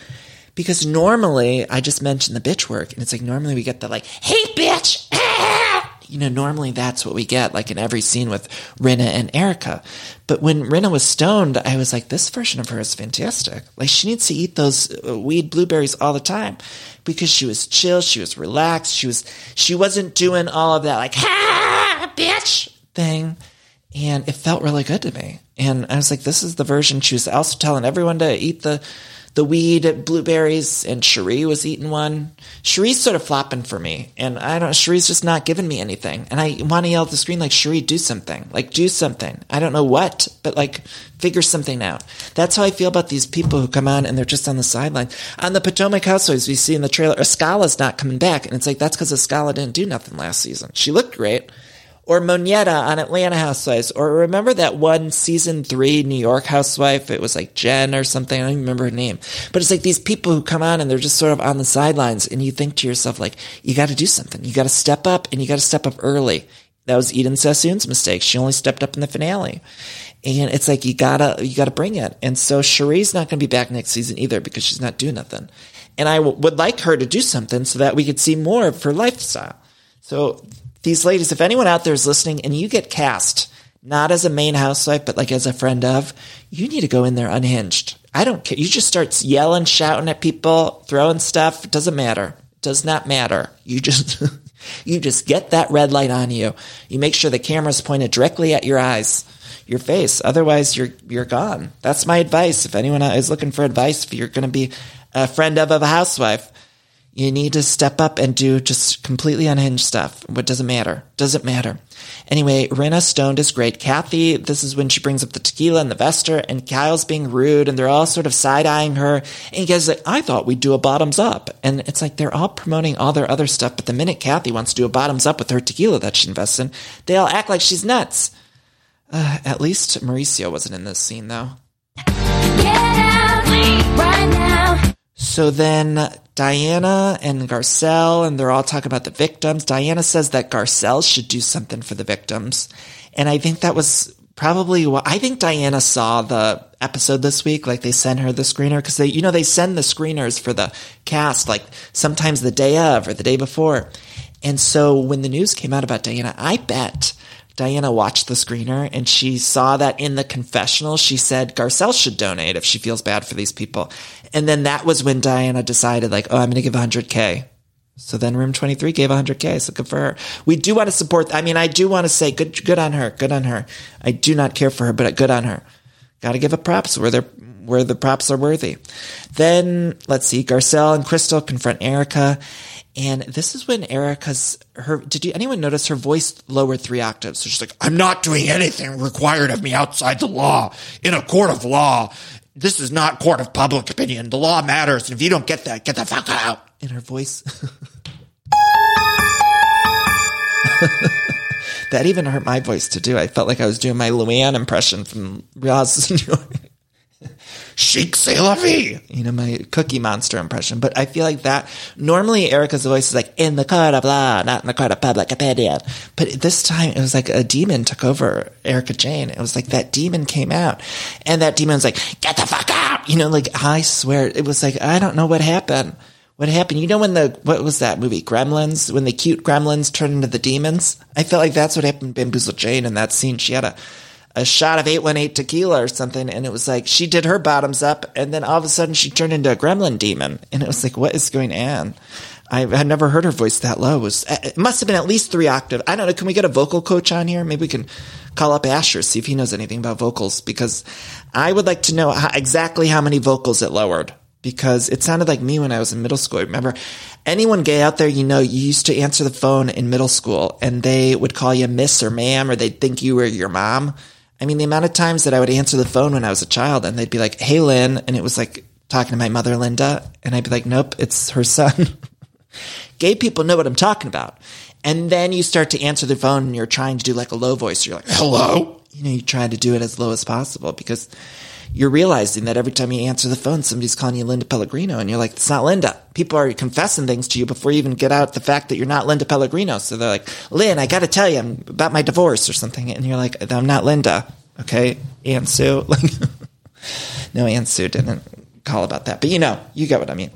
S1: Because normally, I just mentioned the bitch work, and it's like normally we get the like, hey, bitch. Ah! [LAUGHS] you know, normally that's what we get, like in every scene with Rinna and Erika. But when Rinna was stoned, I was like, this version of her is fantastic. Like, she needs to eat those uh, weed blueberries all the time because she was chill, she was relaxed, she was, she wasn't doing all of that, like, ha, bitch thing. And it felt really good to me. And I was like, this is the version. She was also telling everyone to eat the the weed blueberries, and Sheree was eating one. Sheree's sort of flopping for me, and I don't. Sheree's just not giving me anything, and I want to yell at the screen like Sheree, do something, like do something. I don't know what, but like figure something out. That's how I feel about these people who come on and they're just on the sideline. On the Potomac Housewives, we see in the trailer, Askale's not coming back, and it's like that's because Askale didn't do nothing last season. She looked great or Monyetta on Atlanta Housewives, or remember that one season three New York housewife? It was like Jen or something. I don't even remember her name. But it's like these people who come on and they're just sort of on the sidelines, and you think to yourself, like, you got to do something. You got to step up, and you got to step up early. That was Eden Sassoon's mistake. She only stepped up in the finale. And it's like you gotta you gotta bring it. And so Sheree's not gonna be back next season either because she's not doing nothing. And I w- would like her to do something so that we could see more of her lifestyle. So these ladies, if anyone out there is listening and you get cast, not as a main housewife, but like as a friend of, you need to go in there unhinged. I don't care. You just start yelling, shouting at people, throwing stuff. It doesn't matter. It does not matter. You just, [LAUGHS] you just get that red light on you. You make sure the camera's pointed directly at your eyes, your face. Otherwise, you're, you're gone. That's my advice. If anyone is looking for advice, if you're going to be a friend of, of a housewife, you need to step up and do just completely unhinged stuff. What doesn't matter? Doesn't matter. Anyway, Rinna stoned is great. Kathy, this is when she brings up the tequila and the Vester, and Kyle's being rude, and they're all sort of side eyeing her. And he goes like, "I thought we'd do a bottoms up," and it's like they're all promoting all their other stuff. But the minute Kathy wants to do a bottoms up with her tequila that she invests in, they all act like she's nuts. Uh, at least Mauricio wasn't in this scene though. So then Diana and Garcelle, and they're all talking about the victims. Diana says that Garcelle should do something for the victims. And I think that was probably what I think Diana saw the episode this week. Like they sent her the screener because they, you know, they send the screeners for the cast like sometimes the day of or the day before. And so when the news came out about Diana, I bet Diana watched the screener and she saw that in the confessional, she said Garcelle should donate if she feels bad for these people. And then that was when Diana decided, like, oh, I'm going to give 100K. So then Room 23 gave 100K. So good for her. We do want to support. I mean, I do want to say good, good on her. Good on her. I do not care for her, but good on her. Got to give a props where they're, where the props are worthy. Then let's see. Garcelle and Crystal confront Erika. and this is when Erika's her did you anyone notice her voice lowered three octaves? So she's like, I'm not doing anything required of me outside the law in a court of law. This is not court of public opinion. The law matters. And if you don't get that, get the fuck out. In her voice. [LAUGHS] that even hurt my voice to do. I felt like I was doing my Luann impression from Real New York. Chic c'est la vie. You know, my cookie monster impression. But I feel like that, normally Erika's voice is like, in the court of law, not in the court of public opinion. But this time it was like a demon took over Erika Jayne. It was like that demon came out. And that demon was like, get the fuck out! You know, like, I swear, it was like, I don't know what happened. What happened? You know when the, what was that movie? Gremlins? When the cute gremlins turned into the demons? I felt like that's what happened to Bamboozle Jayne in that scene. She had a, a shot of 818 tequila or something. And it was like, she did her bottoms up. And then all of a sudden she turned into a gremlin demon. And it was like, what is going on? I had never heard her voice that low. It, was, uh, it must have been at least three octaves. I don't know. Can we get a vocal coach on here? Maybe we can call up Asher, see if he knows anything about vocals because I would like to know how, exactly how many vocals it lowered because it sounded like me when I was in middle school. Remember, anyone gay out there, you know, you used to answer the phone in middle school and they would call you miss or ma'am or they'd think you were your mom. I mean, the amount of times that I would answer the phone when I was a child and they'd be like, Hey, Lynn. And it was like talking to my mother, Linda. And I'd be like, Nope, it's her son. [LAUGHS] Gay people know what I'm talking about. And then you start to answer the phone and you're trying to do like a low voice. You're like, hello. You know, you try to do it as low as possible because you're realizing that every time you answer the phone, somebody's calling you Linda Pellegrino, and you're like, it's not Linda. People are confessing things to you before you even get out the fact that you're not Linda Pellegrino. So they're like, Lynn, I got to tell you I'm about my divorce or something, and you're like, I'm not Linda, okay, Aunt Sue. Like, [LAUGHS] no, Aunt Sue didn't call about that, but you know, you get what I mean.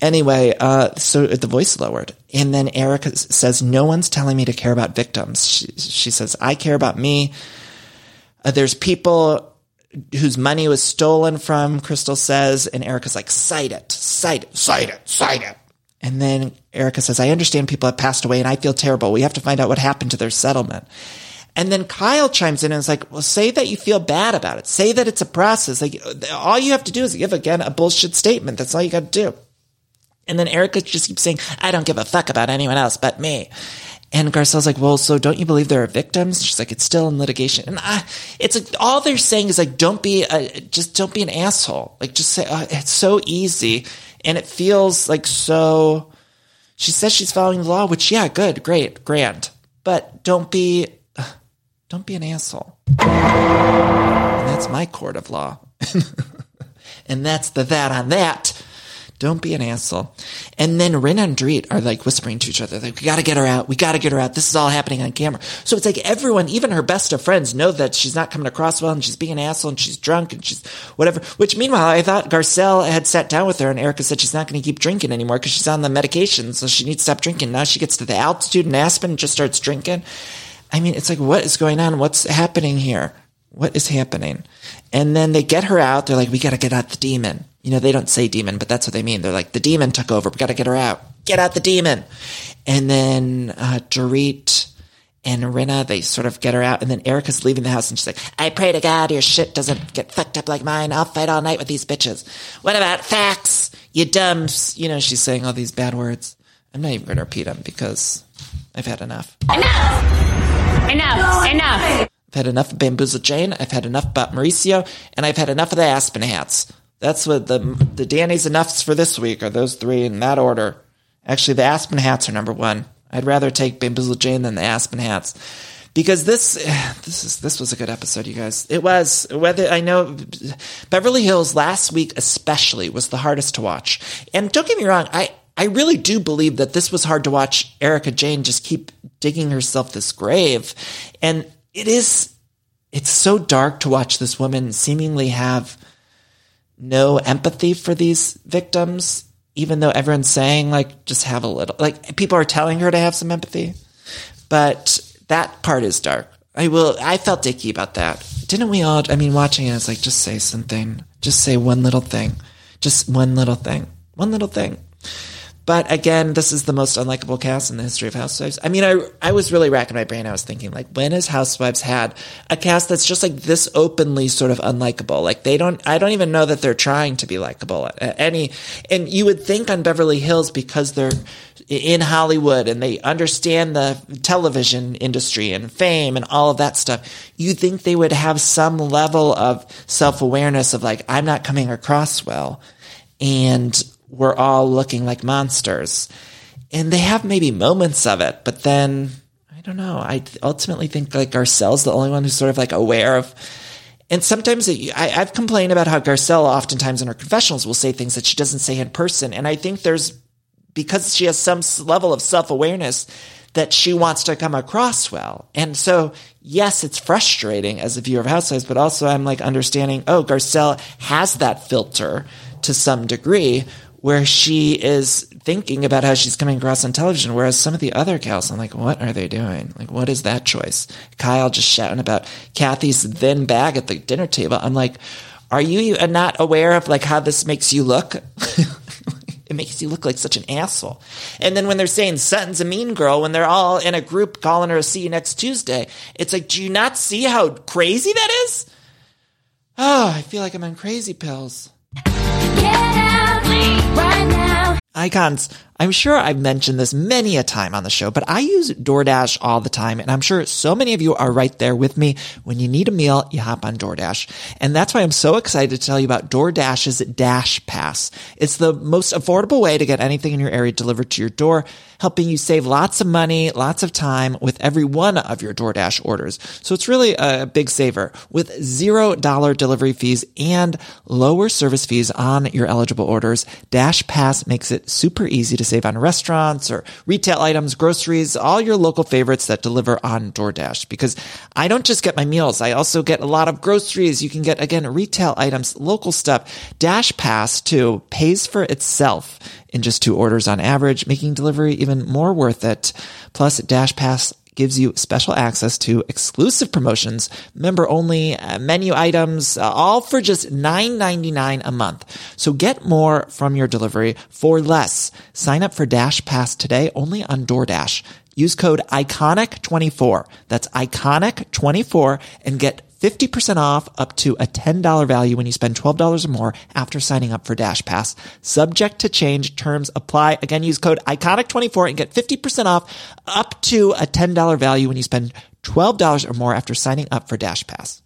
S1: Anyway, uh, so the voice lowered, and then Erika says, "No one's telling me to care about victims." She, she says, "I care about me." Uh, there's people whose money was stolen from, Crystal says, and Erika's like, cite it, cite it, cite it, cite it. And then Erika says, I understand people have passed away and I feel terrible. We have to find out what happened to their settlement. And then Kyle chimes in and is like, well, say that you feel bad about it. Say that it's a process. Like all you have to do is give again a bullshit statement. That's all you got to do. And then Erika just keeps saying, I don't give a fuck about anyone else but me. And Garcelle's like, well, so don't you believe there are victims? She's like, it's still in litigation. And I, it's like, all they're saying is like, don't be a, just don't be an asshole. Like, just say, uh, it's so easy. And it feels like so, she says she's following the law, which, yeah, good, great, grand. But don't be, [SIGHS] don't be an asshole. And that's my court of law. [LAUGHS] and that's the that on that. Don't be an asshole. And then Rinna and Dorit are like whispering to each other, like, we gotta get her out. We gotta get her out. This is all happening on camera. So it's like everyone, even her best of friends know that she's not coming across well and she's being an asshole and she's drunk and she's whatever. Which meanwhile, I thought Garcelle had sat down with her and Erika said she's not going to keep drinking anymore because she's on the medication. So she needs to stop drinking. Now she gets to the altitude in Aspen and just starts drinking. I mean, it's like, what is going on? What's happening here? What is happening? And then they get her out. They're like, we got to get out the demon. You know, they don't say demon, but that's what they mean. They're like, the demon took over. We got to get her out. Get out the demon. And then uh, Dorit and Rinna, they sort of get her out. And then Erika's leaving the house and she's like, I pray to God your shit doesn't get fucked up like mine. I'll fight all night with these bitches. What about facts? You dumps. You know, she's saying all these bad words. I'm not even going to repeat them because I've had enough.
S7: Enough! Enough! Enough!
S1: I've had enough of Bamboozle Jayne. I've had enough about Mauricio, and I've had enough of the Aspen hats. That's what the the Danny's enoughs for this week are those three in that order. Actually, the Aspen hats are number one. I'd rather take Bamboozle Jayne than the Aspen hats because this [SIGHS] this is this was a good episode, you guys. It was whether I know Beverly Hills last week especially was the hardest to watch. And don't get me wrong, I I really do believe that this was hard to watch. Erika Jayne just keep digging herself this grave, and it is it's so dark to watch this woman seemingly have no empathy for these victims, even though everyone's saying, like, just have a little. Like, people are telling her to have some empathy. But that part is dark. I will, I felt icky about that. Didn't we all? I mean, watching it, it's like, just say something. Just say one little thing. Just one little thing. One little thing. But again, this is the most unlikable cast in the history of Housewives. I mean, I I was really racking my brain. I was thinking, like, when has Housewives had a cast that's just like this openly sort of unlikable? Like, they don't. I don't even know that they're trying to be likable. At any, and you would think on Beverly Hills because they're in Hollywood and they understand the television industry and fame and all of that stuff, you think they would have some level of self awareness of like, I'm not coming across well. And we're all looking like monsters. And they have maybe moments of it, but then I don't know. I ultimately think like Garcelle's the only one who's sort of like aware of. And sometimes it, I, I've complained about how Garcelle oftentimes in her confessionals will say things that she doesn't say in person. And I think there's, because she has some level of self awareness, that she wants to come across well. And so, yes, it's frustrating as a viewer of Housewives, but also I'm like understanding, oh, Garcelle has that filter to some degree where she is thinking about how she's coming across on television. Whereas some of the other gals, I'm like, what are they doing? Like, what is that choice? Kyle just shouting about Kathy's thin bag at the dinner table. I'm like, are you not aware of like how this makes you look? [LAUGHS] it makes you look like such an asshole. And then when they're saying Sutton's a mean girl, when they're all in a group calling her a see you next Tuesday, it's like, do you not see how crazy that is? Oh, I feel like I'm on crazy pills. Icons. I'm sure I've mentioned this many a time on the show, but I use DoorDash all the time. And I'm sure so many of you are right there with me. When you need a meal, you hop on DoorDash. And that's why I'm so excited to tell you about DoorDash's Dash Pass. It's the most affordable way to get anything in your area delivered to your door, helping you save lots of money, lots of time with every one of your DoorDash orders. So it's really a big saver with zero dollar delivery fees and lower service fees on your eligible orders. Dash Pass makes it super easy to save on restaurants or retail items, groceries, all your local favorites that deliver on DoorDash. Because I don't just get my meals, I also get a lot of groceries. You can get, again, retail items, local stuff. Dash Pass, too, pays for itself in just two orders on average, making delivery even more worth it. Plus, Dash Pass gives you special access to exclusive promotions, member only uh, menu items, uh, all for just $9.99 a month. So get more from your delivery for less. Sign up for Dash Pass today only on DoorDash. Use code ICONIC24. That's ICONIC24 and get 50% off up to a $10 value when you spend $12 or more after signing up for Dash Pass. Subject to change. Terms apply. Again, use code ICONIC24 and get 50% off up to a $10 value when you spend $12 or more after signing up for Dash Pass.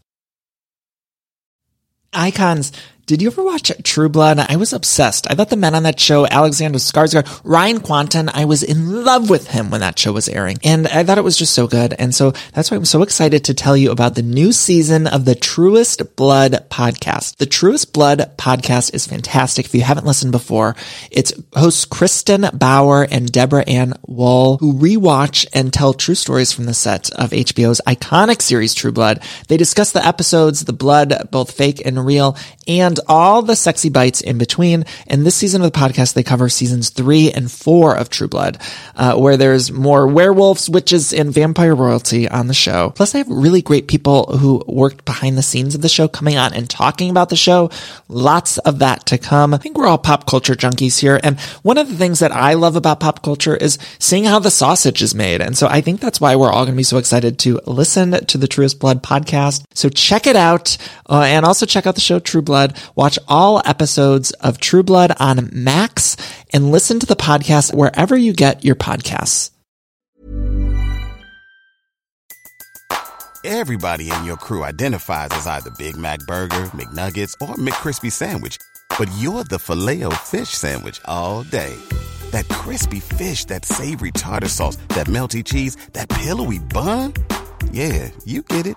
S1: Icons. Did you ever watch True Blood? I was obsessed. I thought the men on that show, Alexander Skarsgård, Ryan Kwanten, I was in love with him when that show was airing. And I thought it was just so good. And so that's why I'm so excited to tell you about the new season of the Truest Blood podcast. The Truest Blood podcast is fantastic. If you haven't listened before, it's hosts Kristin Bauer and Deborah Ann Woll, who rewatch and tell true stories from the set of HBO's iconic series True Blood. They discuss the episodes, the blood, both fake and real, and all the sexy bites in between. And this season of the podcast, they cover seasons three and four of True Blood, uh, where there's more werewolves, witches, and vampire royalty on the show. Plus, they have really great people who worked behind the scenes of the show coming on and talking about the show. Lots of that to come. I think we're all pop culture junkies here. And one of the things that I love about pop culture is seeing how the sausage is made. And so I think that's why we're all going to be so excited to listen to the Truest Blood podcast. So check it out. Uh, and also check out the show True Blood. Watch all episodes of True Blood on Max and listen to the podcast wherever you get your podcasts.
S8: Everybody in your crew identifies as either Big Mac Burger, McNuggets, or McCrispy Sandwich. But you're the filet fish Sandwich all day. That crispy fish, that savory tartar sauce, that melty cheese, that pillowy bun. Yeah, you get it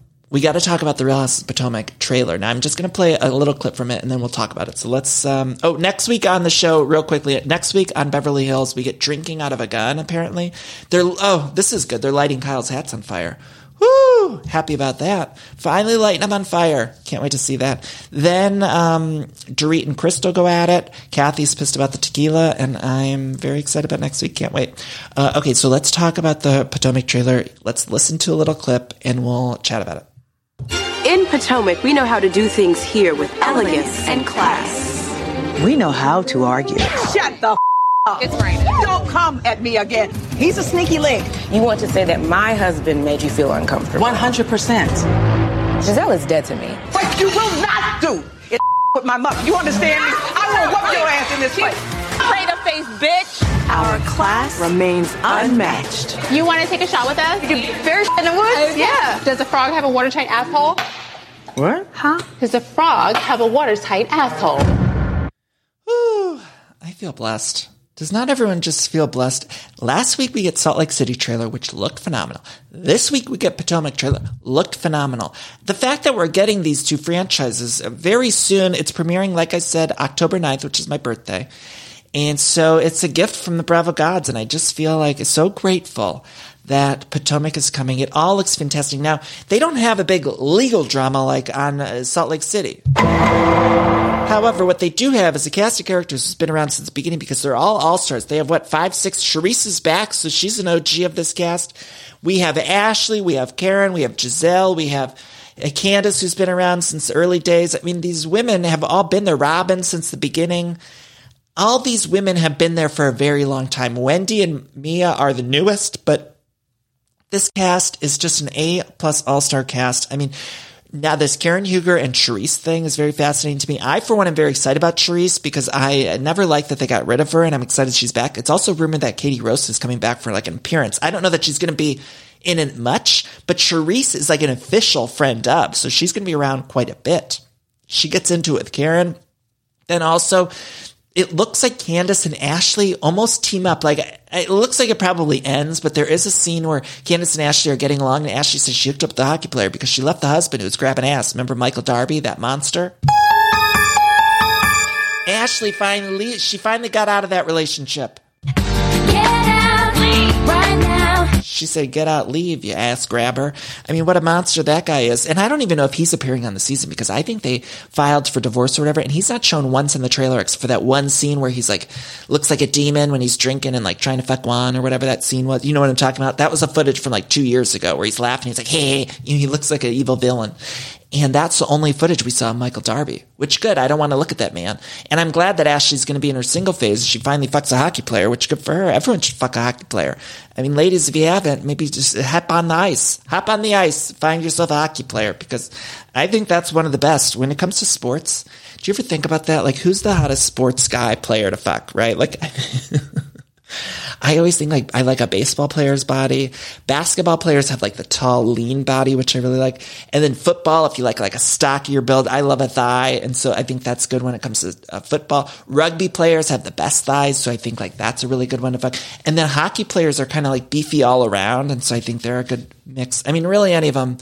S1: we got to talk about the Real House of Potomac trailer. Now, I'm just going to play a little clip from it and then we'll talk about it. So let's, um, oh, next week on the show, real quickly, next week on Beverly Hills, we get drinking out of a gun, apparently. They're, oh, this is good. They're lighting Kyle's hats on fire. Woo! Happy about that. Finally lighting them on fire. Can't wait to see that. Then, um, Dorit and Crystal go at it. Kathy's pissed about the tequila, and I'm very excited about next week. Can't wait. Uh, okay, so let's talk about the Potomac trailer. Let's listen to a little clip, and we'll chat about it.
S9: In Potomac, we know how to do things here with elegance and class.
S10: We know how to argue.
S11: Shut the up.
S7: It's raining.
S11: Don't come at me again. He's a sneaky link.
S12: You want to say that my husband made you feel uncomfortable?
S10: 100%.
S12: Gizelle is dead to me.
S11: What you will not do is [LAUGHS] with my mother. You understand me? I will whoop your ass in this place.
S7: Pray to face, bitch.
S9: Our class remains unmatched.
S7: You want to take a shot with us?
S9: You can fair in the woods?
S7: Oh, yeah. Does a frog have a watertight asshole?
S10: What?
S9: Huh?
S7: Does a frog have a watertight asshole?
S1: Whew, I feel blessed. Does not everyone just feel blessed? Last week we get Salt Lake City trailer, which looked phenomenal. This week we get Potomac trailer, looked phenomenal. The fact that we're getting these two franchises uh, very soon, it's premiering, like I said, October 9th, which is my birthday. And so it's a gift from the Bravo gods, and I just feel like so grateful that Potomac is coming. It all looks fantastic. Now, they don't have a big legal drama like on uh, Salt Lake City. However, what they do have is a cast of characters who's been around since the beginning because they're all all stars. They have what five, six. Charrisse is back, so she's an OG of this cast. We have Ashley, we have Karen, we have Gizelle, we have uh, Candiace, who's been around since the early days. I mean, these women have all been there. Robyn since the beginning. All these women have been there for a very long time. Wendy and Mia are the newest, but this cast is just an A plus all star cast. I mean, now this Karen Huger and Charrisse thing is very fascinating to me. I, for one, am very excited about Charrisse because I never liked that they got rid of her, and I'm excited she's back. It's also rumored that Katie Rost is coming back for like an appearance. I don't know that she's going to be in it much, but Charrisse is like an official friend of, so she's going to be around quite a bit. She gets into it with Karen. Then also, it looks like Candiace and Ashley almost team up. Like it looks like it probably ends, but there is a scene where Candiace and Ashley are getting along, and Ashley says she hooked up the hockey player because she left the husband who was grabbing ass. Remember Michael Darby, that monster? Ashley finally, she finally got out of that relationship. She said, get out, leave, you ass grabber. I mean, what a monster that guy is. And I don't even know if he's appearing on the season because I think they filed for divorce or whatever. And he's not shown once in the trailer except for that one scene where he's like, looks like a demon when he's drinking and like trying to fuck Juan or whatever that scene was. You know what I'm talking about? That was a footage from like two years ago where he's laughing. He's like, hey, you know, he looks like an evil villain. And that's the only footage we saw of Michael Darby, which good. I don't want to look at that man. And I'm glad that Ashley's going to be in her single phase. She finally fucks a hockey player, which good for her. Everyone should fuck a hockey player. I mean, ladies, if you haven't, maybe just hop on the ice. Hop on the ice. Find yourself a hockey player because I think that's one of the best when it comes to sports. Do you ever think about that? Like, who's the hottest sports guy player to fuck, right? Like, [LAUGHS] I always think like I like a baseball player's body. Basketball players have like the tall, lean body, which I really like. And then football, if you like like a stockier build, I love a thigh, and so I think that's good when it comes to uh, football. Rugby players have the best thighs, so I think like that's a really good one to fuck. And then hockey players are kind of like beefy all around, and so I think they're a good mix. I mean, really, any of them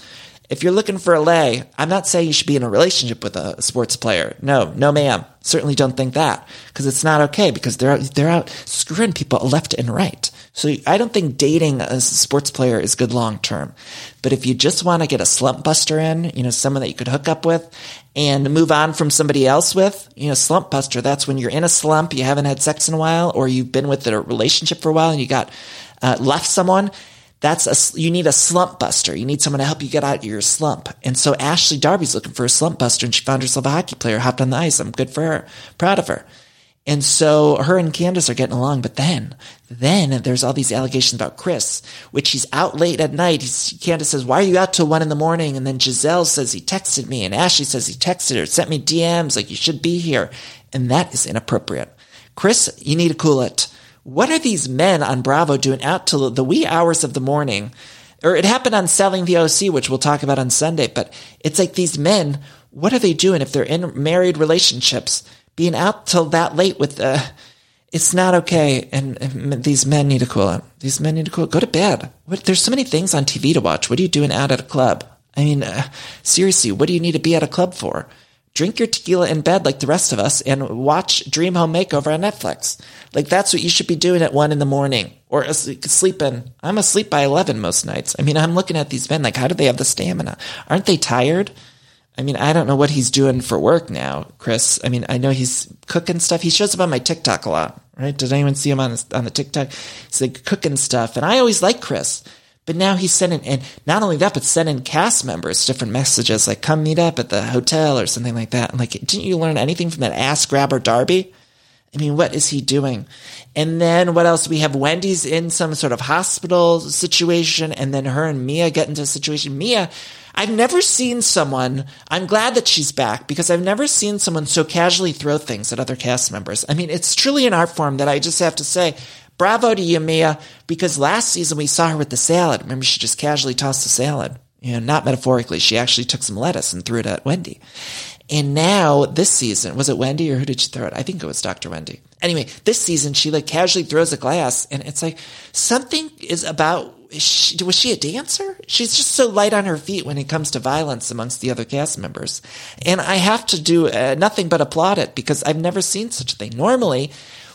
S1: if you're looking for a lay, I'm not saying you should be in a relationship with a sports player. No, no, ma'am. Certainly don't think that because it's not okay because they're they're out screwing people left and right. So I don't think dating a sports player is good long term. But if you just want to get a slump buster in, you know, someone that you could hook up with and move on from somebody else with, you know, slump buster, that's when you're in a slump, you haven't had sex in a while, or you've been with a relationship for a while and you got uh, left someone that's a, you need a slump buster. You need someone to help you get out of your slump. And so Ashley Darby's looking for a slump buster and she found herself a hockey player, hopped on the ice. I'm good for her. Proud of her. And so her and Candiace are getting along. But then, then there's all these allegations about Chris, which he's out late at night. He's, Candiace says, why are you out till one in the morning? And then Gizelle says he texted me and Ashley says he texted her, sent me DMs like you should be here. And that is inappropriate. Chris, you need to cool it what are these men on Bravo doing out till the wee hours of the morning? Or it happened on Selling the OC, which we'll talk about on Sunday, but it's like these men, what are they doing if they're in married relationships, being out till that late with the, it's not okay. And, and, these men need to cool it. These men need to cool. Go to bed. What, there's so many things on TV to watch. What are you doing out at a club? I mean, uh, seriously, what do you need to be at a club for? Drink your tequila in bed like the rest of us and watch Dream Home Makeover on Netflix. Like that's what you should be doing at one in the morning or sleeping. I'm asleep by 11 most nights. I mean, I'm looking at these men like, how do they have the stamina? Aren't they tired? I mean, I don't know what he's doing for work now, Chris. I mean, I know he's cooking stuff. He shows up on my TikTok a lot, right? Did anyone see him on, on the TikTok? He's like cooking stuff. And I always like Chris. But now he's sending, and not only that, but sending cast members different messages like, come meet up at the hotel or something like that. I'm like, didn't you learn anything from that ass grabber Darby? I mean, what is he doing? And then what else? We have Wendy's in some sort of hospital situation, and then her and Mia get into a situation. Mia, I've never seen someone, I'm glad that she's back because I've never seen someone so casually throw things at other cast members. I mean, it's truly an art form that I just have to say, Bravo to you, Mia, because last season we saw her with the salad. Remember, she just casually tossed the salad. You know, not metaphorically. She actually took some lettuce and threw it at Wendy. And now this season, was it Wendy or who did she throw it? I think it was Dr. Wendy. Anyway, this season she like casually throws a glass and it's like something is about, she, was she a dancer? She's just so light on her feet when it comes to violence amongst the other cast members. And I have to do uh, nothing but applaud it because I've never seen such a thing. Normally,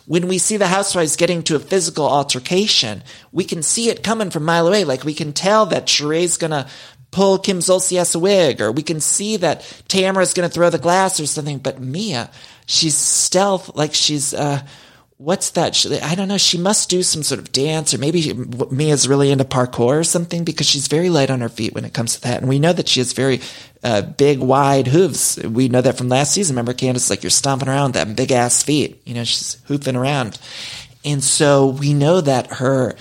S1: when we see the housewives getting to a physical altercation, we can see it coming from a mile away. Like we can tell that Sheree's gonna pull Kim Zolciak's wig, or we can see that Tamara's gonna throw the glass or something. But Mia, she's stealth, like she's, uh, what's that? I don't know. She must do some sort of dance, or maybe Mia's really into parkour or something because she's very light on her feet when it comes to that. And we know that she has very uh, big, wide hooves. We know that from last season. Remember, Candiace, like you're stomping around that big ass feet. You know, she's hoofing around. And so we know that her,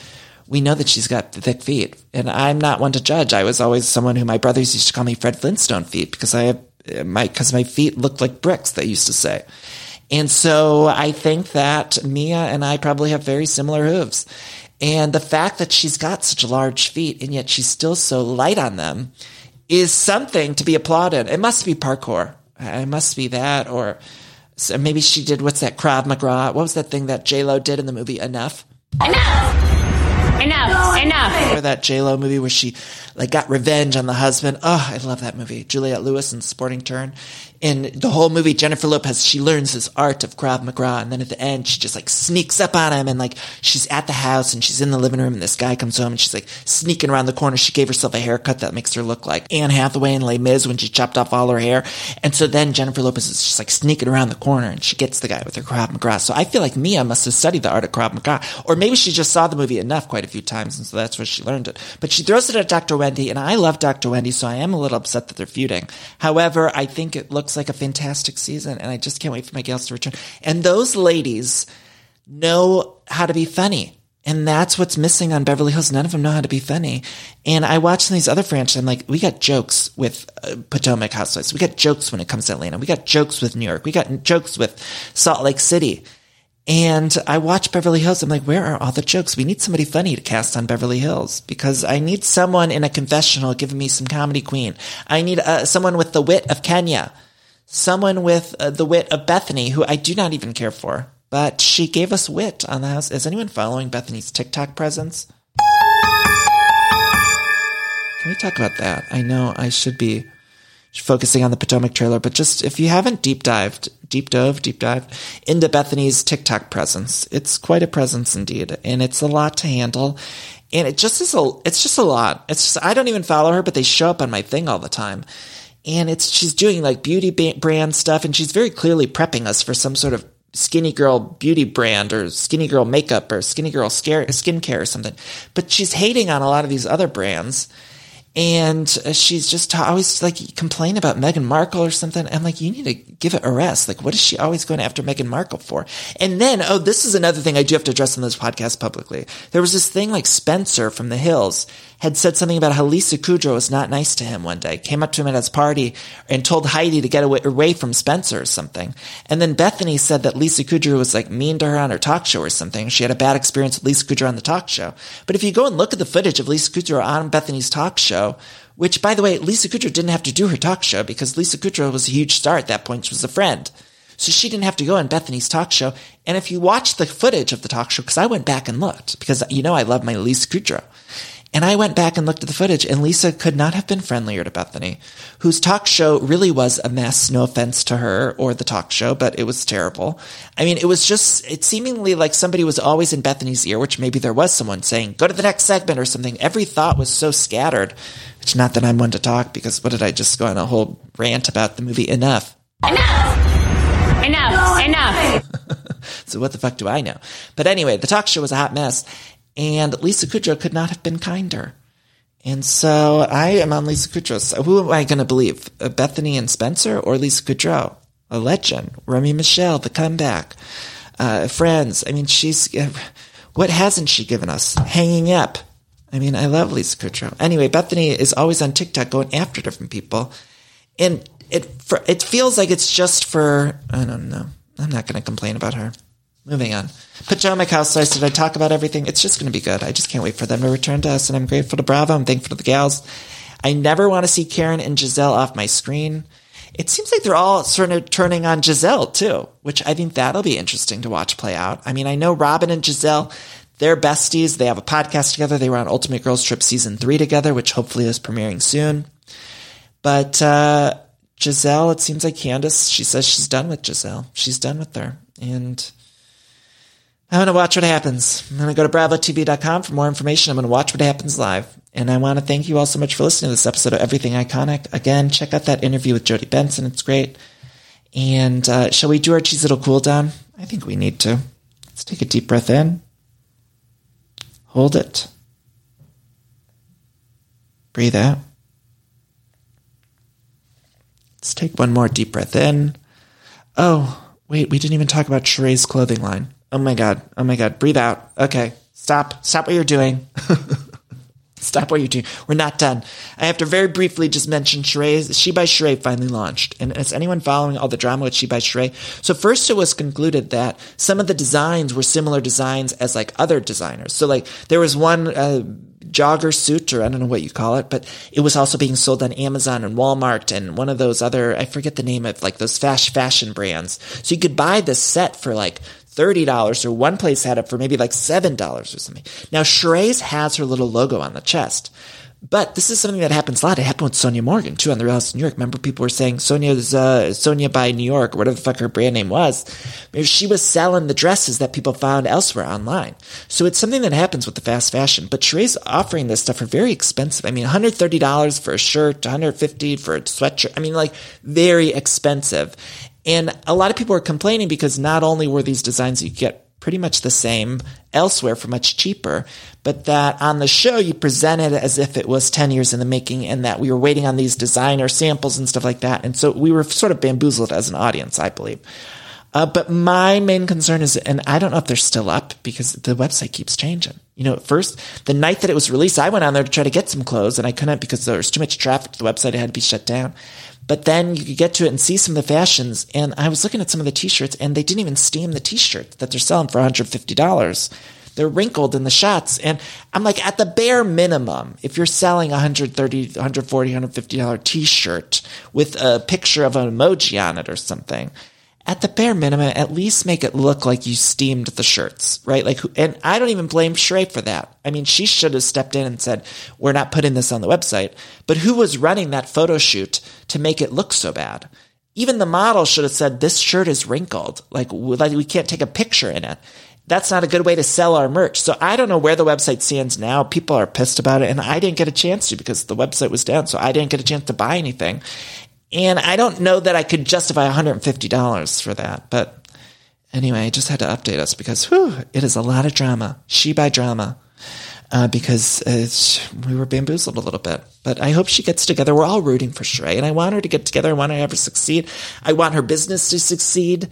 S1: we know that she's got thick feet. And I'm not one to judge. I was always someone who my brothers used to call me Fred Flintstone feet because I have my, cause my feet looked like bricks, they used to say. And so I think that Mia and I probably have very similar hooves. And the fact that she's got such large feet and yet she's still so light on them is something to be applauded. It must be parkour. It must be that, or so maybe she did what's that Krav Maga? What was that thing that J Lo did in the movie Enough?
S7: Enough. Enough. Enough.
S1: Or that J Lo movie where she like got revenge on the husband. Oh, I love that movie. Juliette Lewis in Sporting Turn. In the whole movie, Jennifer Lopez, she learns this art of Krav Maga. And then at the end, she just like sneaks up on him and like she's at the house and she's in the living room and this guy comes home and she's like sneaking around the corner. She gave herself a haircut that makes her look like Anne Hathaway in Les Mis when she chopped off all her hair. And so then Jennifer Lopez is just like sneaking around the corner and she gets the guy with her Krav Maga. So I feel like Mia must have studied the art of Krav Maga. Or maybe she just saw the movie enough quite a few times and so that's where she learned it. But she throws it at Dr. Wendy and I love Dr. Wendy, so I am a little upset that they're feuding. However, I think it looks like a fantastic season, and I just can't wait for my gals to return. And those ladies know how to be funny. And that's what's missing on Beverly Hills. None of them know how to be funny. And I watch these other franchises. I'm like, we got jokes with uh, Potomac Housewives. We got jokes when it comes to Atlanta. We got jokes with New York. We got jokes with Salt Lake City. And I watch Beverly Hills. I'm like, where are all the jokes? We need somebody funny to cast on Beverly Hills because I need someone in a confessional giving me some comedy queen. I need uh, someone with the wit of Kenya someone with uh, the wit of Bethenny, who I do not even care for, but she gave us wit on the house. Is anyone following Bethenny's TikTok presence? Can we talk about that? I know I should be focusing on the Potomac trailer, but just if you haven't deep dived, deep dove, deep dive into Bethenny's TikTok presence, it's quite a presence indeed, and it's a lot to handle. And it just is a, it's just a lot. It's just, I don't even follow her, but they show up on my thing all the time and it's she's doing like beauty brand stuff and she's very clearly prepping us for some sort of Skinnygirl beauty brand or Skinnygirl makeup or Skinnygirl scare, skincare or something but she's hating on a lot of these other brands and uh, she's just always like complain about Meghan Markle or something. I'm like, you need to give it a rest. Like, what is she always going after Meghan Markle for? And then, oh, this is another thing I do have to address on this podcast publicly. There was this thing like Spencer from the Hills had said something about how Lisa Kudrow was not nice to him one day, came up to him at his party and told Heidi to get away, away from Spencer or something. And then Bethenny said that Lisa Kudrow was like mean to her on her talk show or something. She had a bad experience with Lisa Kudrow on the talk show. But if you go and look at the footage of Lisa Kudrow on Bethenny's talk show, which by the way, Lisa Kudrow didn't have to do her talk show because Lisa Kudrow was a huge star at that point. She was a friend. So she didn't have to go on Bethenny's talk show. And if you watch the footage of the talk show, because I went back and looked, because you know I love my Lisa Kudrow. And I went back and looked at the footage, and Lisa could not have been friendlier to Bethenny, whose talk show really was a mess. No offense to her or the talk show, but it was terrible. I mean, it was just, it seemingly like somebody was always in Bethenny's ear, which maybe there was someone saying, go to the next segment or something. Every thought was so scattered. Which, not that I'm one to talk, because what did I just go on a whole rant about the movie Enough?
S7: Enough! Enough! Enough! [LAUGHS]
S1: so what the fuck do I know? But anyway, the talk show was a hot mess. And Lisa Kudrow could not have been kinder. And so I am on Lisa Kudrow. So who am I going to believe? Uh, Bethenny and Spencer or Lisa Kudrow? A legend. Romy Michele, the comeback. Uh, friends. I mean, she's, uh, what hasn't she given us? Hanging up. I mean, I love Lisa Kudrow. Anyway, Bethenny is always on TikTok going after different people. And it, for, it feels like it's just for, I don't know. I'm not going to complain about her. Moving on. Potomac Housewives, did I talk about everything? It's just going to be good. I just can't wait for them to return to us, and I'm grateful to Bravo. I'm thankful to the gals. I never want to see Karen and Gizelle off my screen. It seems like they're all sort of turning on Gizelle too, which I think that'll be interesting to watch play out. I mean, I know Robyn and Gizelle, they're besties. They have a podcast together. They were on Ultimate Girls Trip season three together, which hopefully is premiering soon. But, uh, Gizelle, it seems like Candiace, she says she's done with Gizelle. She's done with her. And, I'm to watch what happens. I'm going to go to bravotv.com for more information. I'm going to watch what happens live. And I want to thank you all so much for listening to this episode of Everything Iconic. Again, check out that interview with Jodi Benson. It's great. And uh, shall we do our cheese little cool down? I think we need to. Let's take a deep breath in. Hold it. Breathe out. Let's take one more deep breath in. Oh, wait, we didn't even talk about Sheree's clothing line. Oh my God. Oh my God. Breathe out. Okay. Stop. Stop what you're doing. [LAUGHS] Stop what you're doing. We're not done. I have to very briefly just mention Sheree. She by Sheree finally launched. And is anyone following all the drama with She by Sheree? So first it was concluded that some of the designs were similar designs as like other designers. So like there was one, uh, jogger suit, or I don't know what you call it, but it was also being sold on Amazon and Walmart and one of those other, I forget the name of like those fast fashion brands. So you could buy this set for like $30 or one place had it for maybe like $7 or something. Now Sheree's has her little logo on the chest, But this is something that happens a lot. It happened with Sonja Morgan too on the Real House of New York. Remember, people were saying Sonja's uh, Sonja by New York, or whatever the fuck her brand name was. She was selling the dresses that people found elsewhere online. So it's something that happens with the fast fashion. But Sheree's offering this stuff for very expensive. I mean, $130 for a shirt, 150 for a sweatshirt. I mean, like very expensive. And a lot of people are complaining because not only were these designs you get pretty much the same elsewhere for much cheaper, but that on the show you presented as if it was 10 years in the making and that we were waiting on these designer samples and stuff like that. And so we were sort of bamboozled as an audience, I believe. Uh, but my main concern is, and I don't know if they're still up because the website keeps changing. You know, at first, the night that it was released, I went on there to try to get some clothes and I couldn't because there was too much traffic to the website. It had to be shut down. But then you could get to it and see some of the fashions. And I was looking at some of the t-shirts and they didn't even steam the t-shirt that they're selling for $150. They're wrinkled in the shots. And I'm like, at the bare minimum, if you're selling a $130, $140, $150 t-shirt with a picture of an emoji on it or something, at the bare minimum, at least make it look like you steamed the shirts, right? Like, and I don't even blame Sheree for that. I mean, she should have stepped in and said, we're not putting this on the website. But who was running that photo shoot to make it look so bad? Even the model should have said, this shirt is wrinkled. Like, like we can't take a picture in it. That's not a good way to sell our merch. So I don't know where the website stands now. People are pissed about it. And I didn't get a chance to because the website was down. So I didn't get a chance to buy anything. And I don't know that I could justify $150 for that. But anyway, I just had to update us because whew, it is a lot of drama. She by drama. Uh, because we were bamboozled a little bit. But I hope she gets together. We're all rooting for Sheree, and I want her to get together. I want her to have her succeed. I want her business to succeed.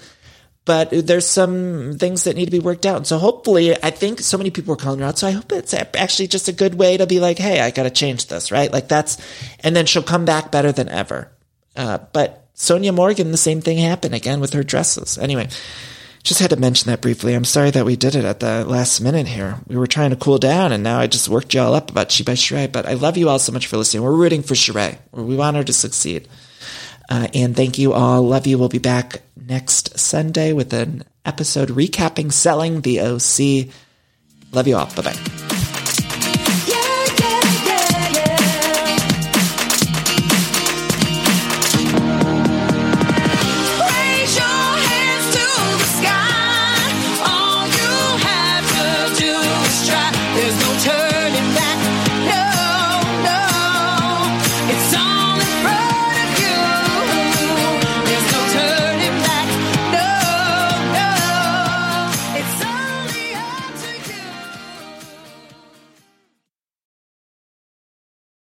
S1: But there's some things that need to be worked out. So hopefully, I think so many people are calling her out. So I hope it's actually just a good way to be like, hey, I got to change this, right? Like that's, and then she'll come back better than ever. Uh, but Sonja Morgan, the same thing happened again with her dresses. Anyway, just had to mention that briefly. I'm sorry that we did it at the last minute here. We were trying to cool down, and now I just worked you all up about She by Sheree. But I love you all so much for listening. We're rooting for Sheree. We want her to succeed. Uh, and thank you all. Love you. We'll be back next Sunday with an episode recapping Selling the OC. Love you all. Bye bye.